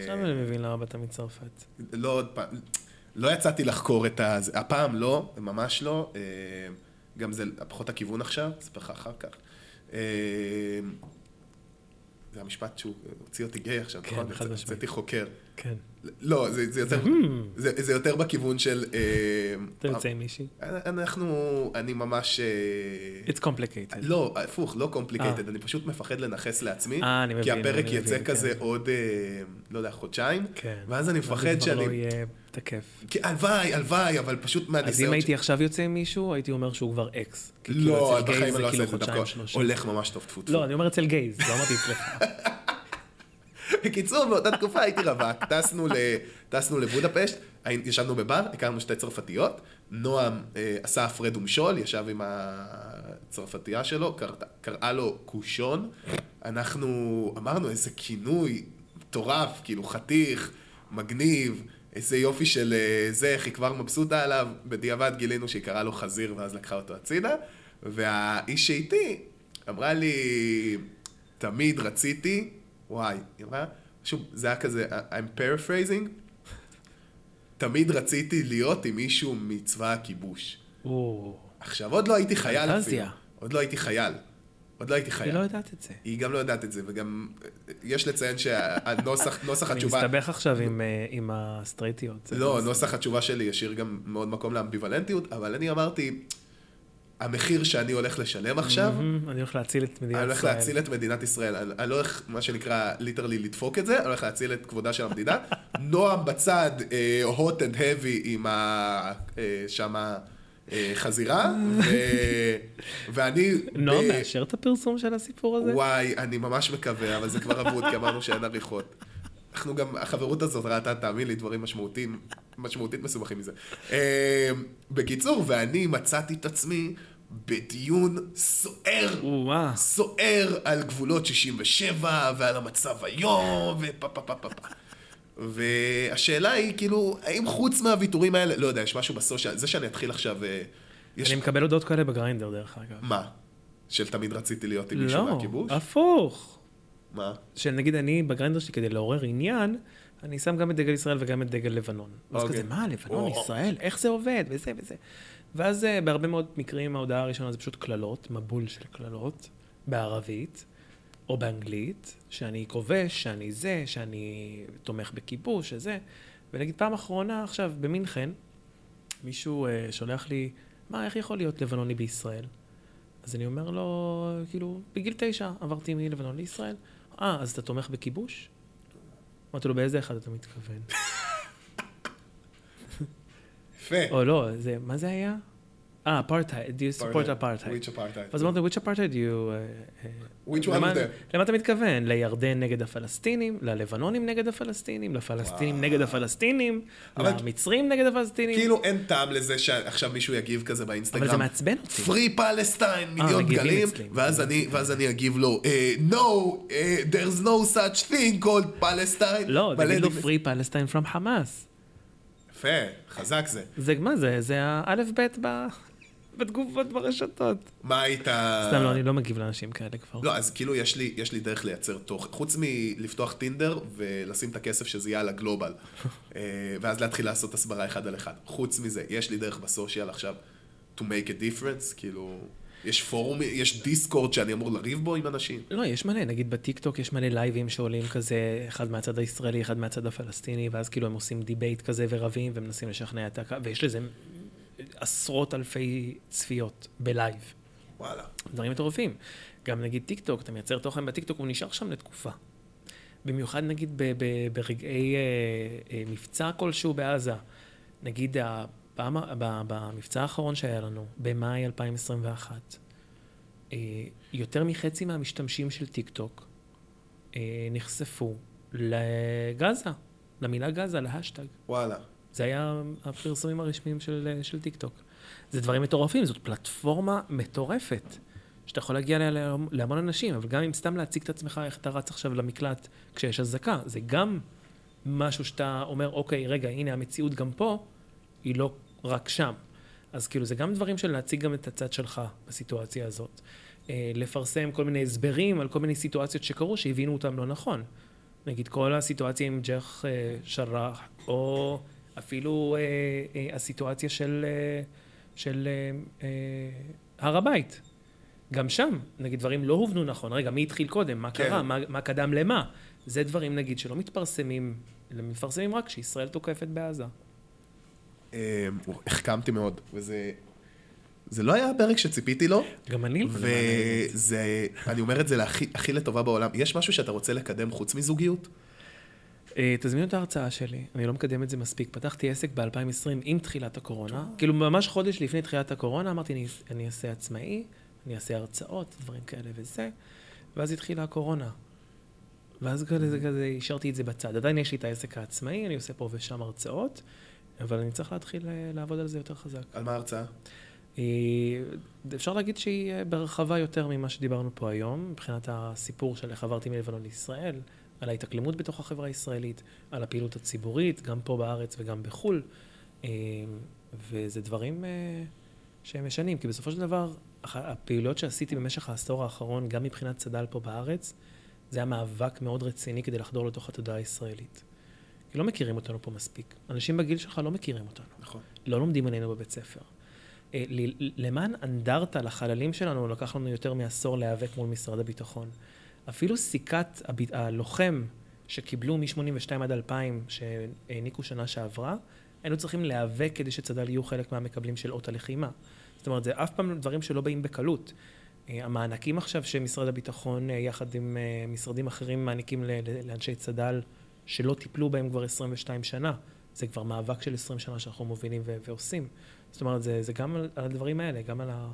עכשיו אני מבין למה באת מצרפת.
לא עוד פעם, לא יצאתי לחקור את ה... הפעם לא, ממש לא. אה, גם זה פחות הכיוון עכשיו, אספר לך אחר כך. זה המשפט שהוא הוציא אותי גיי עכשיו,
כן,
נכון?
חד משמעית.
יצאתי חוקר.
כן.
לא, זה, זה, יותר, זה, זה יותר בכיוון של... אה,
אתה יוצא עם מישהי?
אנחנו, אני ממש... אה,
It's complicated.
לא, הפוך, לא complicated, אני פשוט מפחד לנכס לעצמי.
אה, אני
כי
מבין,
הפרק
אני
יצא
מבין,
כזה
כן.
עוד, אה, לא יודע, חודשיים.
כן.
ואז אני מפחד
זה כבר לא
שאני...
יהיה תקף.
כי הלוואי, הלוואי, אבל פשוט
אז
מהניסיון...
אם הייתי עכשיו יוצא עם מישהו, הייתי אומר שהוא כבר אקס. כי כאילו
לא, בחיים אני לא אעשה
כאילו
את זה, דווקא. הולך ממש טוב, טפו טפו.
לא, אני אומר אצל גייז, לא אמרתי אצלך.
בקיצור, באותה תקופה הייתי רווק, טסנו, ל... טסנו לבודפשט, ישבנו בבר, הכרנו שתי צרפתיות, נועם אה, עשה הפרד ומשול, ישב עם הצרפתייה שלו, קרא, קראה לו קושון, אנחנו אמרנו איזה כינוי מטורף, כאילו חתיך, מגניב, איזה יופי של אה, זה, איך היא כבר מבסוטה עליו, בדיעבד גילינו שהיא קראה לו חזיר ואז לקחה אותו הצידה, והאיש שאיתי אמרה לי, תמיד רציתי, וואי, היא אמרה, שוב, זה היה כזה, I'm paraphrasing, תמיד רציתי להיות עם מישהו מצבא הכיבוש.
או,
עכשיו, עוד לא הייתי חייל. אפילו. עוד לא הייתי חייל. עוד לא הייתי
אני
חייל.
לא יודעת את זה.
היא גם לא יודעת את זה, וגם יש לציין שהנוסח נוסח
אני
התשובה...
מסתבך עכשיו עם, אה, עם הסטרייטיות.
לא,
בסדר.
נוסח התשובה שלי ישאיר גם מאוד מקום לאמביוולנטיות, אבל אני אמרתי, המחיר שאני הולך לשלם עכשיו,
מהמם, אני הולך להציל את מדינת ישראל.
אני הולך להציל את מדינת ישראל. אני אני לא הולך, מה שנקרא, ליטרלי לדפוק את זה, אני הולך להציל את כבודה של המדינה. נועם בצד, אה, hot and heavy עם ה... אה, שמה... אה, חזירה, ו- ואני...
נועם מאשר את הפרסום של הסיפור הזה?
וואי, אני ממש מקווה, אבל זה כבר אבוד, כי אמרנו שאין עריכות. אנחנו גם, החברות הזאת ראתה, תאמין לי, דברים משמעותיים, משמעותית מסובכים מזה. אה, בקיצור, ואני מצאתי את עצמי בדיון סוער. סוער על גבולות 67 ועל המצב היום, ופה פה פה פה פה. והשאלה היא, כאילו, האם חוץ מהוויתורים האלה, לא יודע, יש משהו בסושיאל, זה שאני אתחיל עכשיו, אה, יש...
אני מקבל הודעות כאלה בגריינדר, דרך אגב.
מה? של תמיד רציתי להיות עם מישהו
לא,
מהכיבוש?
הפוך.
מה?
שנגיד אני בגריינדר שלי כדי לעורר עניין, אני שם גם את דגל ישראל וגם את דגל לבנון. אז
אוקיי.
כזה, מה, לבנון. ישראל, איך זה עובד, וזה וזה. ואז אה, בהרבה מאוד מקרים ההודעה הראשונה זה פשוט קללות, מבול של קללות, בערבית, או באנגלית, שאני כובש, שאני זה, שאני תומך בכיבוש, שזה. ונגיד פעם אחרונה עכשיו במינכן, מישהו אה, שולח לי, מה, איך יכול להיות לבנוני בישראל? אז אני אומר לו, כאילו, בגיל תשע עברתי מלבנון לישראל. אה, אז אתה תומך בכיבוש? אמרתי לו, באיזה אחד אתה מתכוון?
יפה.
או לא, זה, מה זה היה? אה, אפרטהייד, do you support apartheid?
Which apartheid?
אז אמרתי, which apartheid you... אה, אה,
Which one of them?
למה אתה מתכוון? לירדן נגד הפלסטינים? ללבנונים נגד הפלסטינים? לפלסטינים נגד הפלסטינים? למצרים נגד הפלסטינים?
כאילו אין טעם לזה שעכשיו מישהו יגיב כזה
אבל זה
באינסטגרם.
מעצבן אותי.
פרי פלסטיין, מיליון
מגיבים
גלים,
אצלי,
ואז אני, אגיב לו, אה, no, אה, there's no such thing called Palestine.
לא, תגיד לו free Palestine from חמאס.
יפה, חזק זה.
זה מה זה? זה האלף-בית ב- בתגובות ברשתות.
מה היית...
סתם לא, אני לא מגיב לאנשים כאלה כבר.
לא, אז כאילו יש לי, יש לי דרך לייצר תוכן. חוץ מלפתוח טינדר ולשים את הכסף שזה יהיה על ה global. אה, ואז להתחיל לעשות הסברה אחד על אחד. חוץ מזה, יש לי דרך ב social עכשיו to make a difference, כאילו... יש פורום, יש דיסקורד שאני אמור לריב בו עם אנשים.
לא, יש מלא, נגיד בטיקטוק יש מלא לייבים שעולים כזה, אחד מהצד הישראלי, אחד מהצד הפלסטיני, ואז כאילו הם עושים debate כזה ורבים ומנסים לשכנע את הקהל, ויש לזה עשרות אלפי צפיות ב live.
וואלה.
דברים מטורפים. גם נגיד טיקטוק, אתה מייצר תוכן בטיקטוק, הוא נשאר שם לתקופה. במיוחד נגיד ב- ב- ברגעי אה, אה, מבצע כלשהו בעזה. נגיד הפעם, ב- במבצע האחרון שהיה לנו, במאי 2021, אה, יותר מחצי מהמשתמשים של טיקטוק אה, נחשפו ל Gaza, למילה Gaza, להאשטג.
וואלה.
זה היה הפרסומים הרשמיים של, של טיקטוק. זה דברים מטורפים, זאת פלטפורמה מטורפת, שאתה יכול להגיע אליה להמון- אנשים, אבל גם אם סתם להציג את עצמך, איך אתה רץ עכשיו למקלט כשיש אזעקה, זה גם משהו שאתה אומר, אוקיי, רגע, הנה המציאות גם פה, היא לא רק שם. אז כאילו, זה גם דברים של להציג גם את הצד שלך בסיטואציה הזאת. אה, לפרסם כל מיני הסברים על כל מיני סיטואציות שקרו שהבינו אותם לא נכון. נגיד כל הסיטואציה עם ג'ך אה, שרח, או אפילו אה, אה, הסיטואציה של, אה, של אה, אה, הר הבית. גם שם, נגיד, דברים לא הובנו נכון. רגע, מי התחיל קודם? מה
כן.
קרה? מה, מה קדם למה? זה דברים, נגיד, שלא מתפרסמים, אלא מתפרסמים רק כשישראל תוקפת בעזה.
אה, החכמתי מאוד, וזה... זה לא היה הפרק שציפיתי לו,
גם אני לא.
וזה... אני אומר את זה הכי לטובה בעולם. יש משהו שאתה רוצה לקדם חוץ מזוגיות?
אה, תזמינו את ההרצאה שלי, אני לא מקדם את זה מספיק. פתחתי עסק ב-2020 עם תחילת הקורונה. כאילו, ממש חודש לפני תחילת הקורונה, אמרתי, אני, אני אעשה עצמאי, אני אעשה הרצאות, דברים כאלה וזה. ואז התחילה הקורונה. ואז כזה, זה כזה, השארתי את זה בצד. עדיין יש לי את העסק העצמאי, אני עושה פה ושם הרצאות, אבל אני צריך להתחיל אה, לעבוד על זה יותר חזק.
על מה ההרצאה?
אה, אפשר להגיד שהיא ברחבה יותר ממה שדיברנו פה היום, מבחינת הסיפור של איך עברתי מלבנון לישראל, על ההתאקלמות בתוך החברה הישראלית, על הפעילות הציבורית, גם פה בארץ וגם בחו"ל. אה, וזה דברים אה, שהם משנים, כי בסופו של דבר, הפעילויות שעשיתי במשך העשור האחרון, גם מבחינת צד"ל פה בארץ, זה היה מאבק מאוד רציני כדי לחדור לתוך התודעה הישראלית. כי לא מכירים אותנו פה מספיק. אנשים בגיל שלך לא מכירים אותנו.
נכון.
לא לומדים עלינו בבית ספר. אה, למען אנדרטה לחללים שלנו, לקח לנו יותר מעשור להיאבק מול משרד הביטחון. אפילו סיכת הב- הלוחם שקיבלו מ-82 עד 2000, שהעניקו שנה שעברה, היינו צריכים להיאבק כדי שצד"ל יהיו חלק מהמקבלים של אות הלחימה. זאת אומרת, זה אף פעם דברים שלא באים בקלות. אה, המענקים עכשיו שמשרד הביטחון, אה, יחד עם אה, משרדים אחרים, מעניקים לאנשי צד"ל שלא טיפלו בהם כבר 22 שנה. זה כבר מאבק של 20 שנה שאנחנו מובילים ועושים. זאת אומרת, זה, זה גם על הדברים האלה, גם על, ה,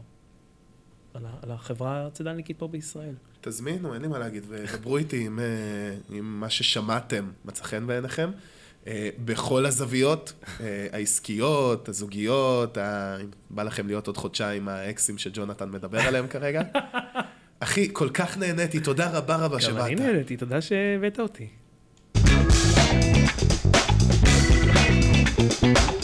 על החברה הצידניקית פה בישראל.
תזמינו, אין לי מה להגיד, ודברו איתי עם, אה, עם מה ששמעתם מצא חן בעיניכם. אה, בכל הזוויות, אה, העסקיות, הזוגיות, ה... אם בא לכם להיות עוד חודשיים האקסים שג'ונתן מדבר עליהם כרגע. אחי, כל כך נהניתי, תודה רבה רבה שבאת.
גם אני נהניתי, תודה שהבאת אותי. thank you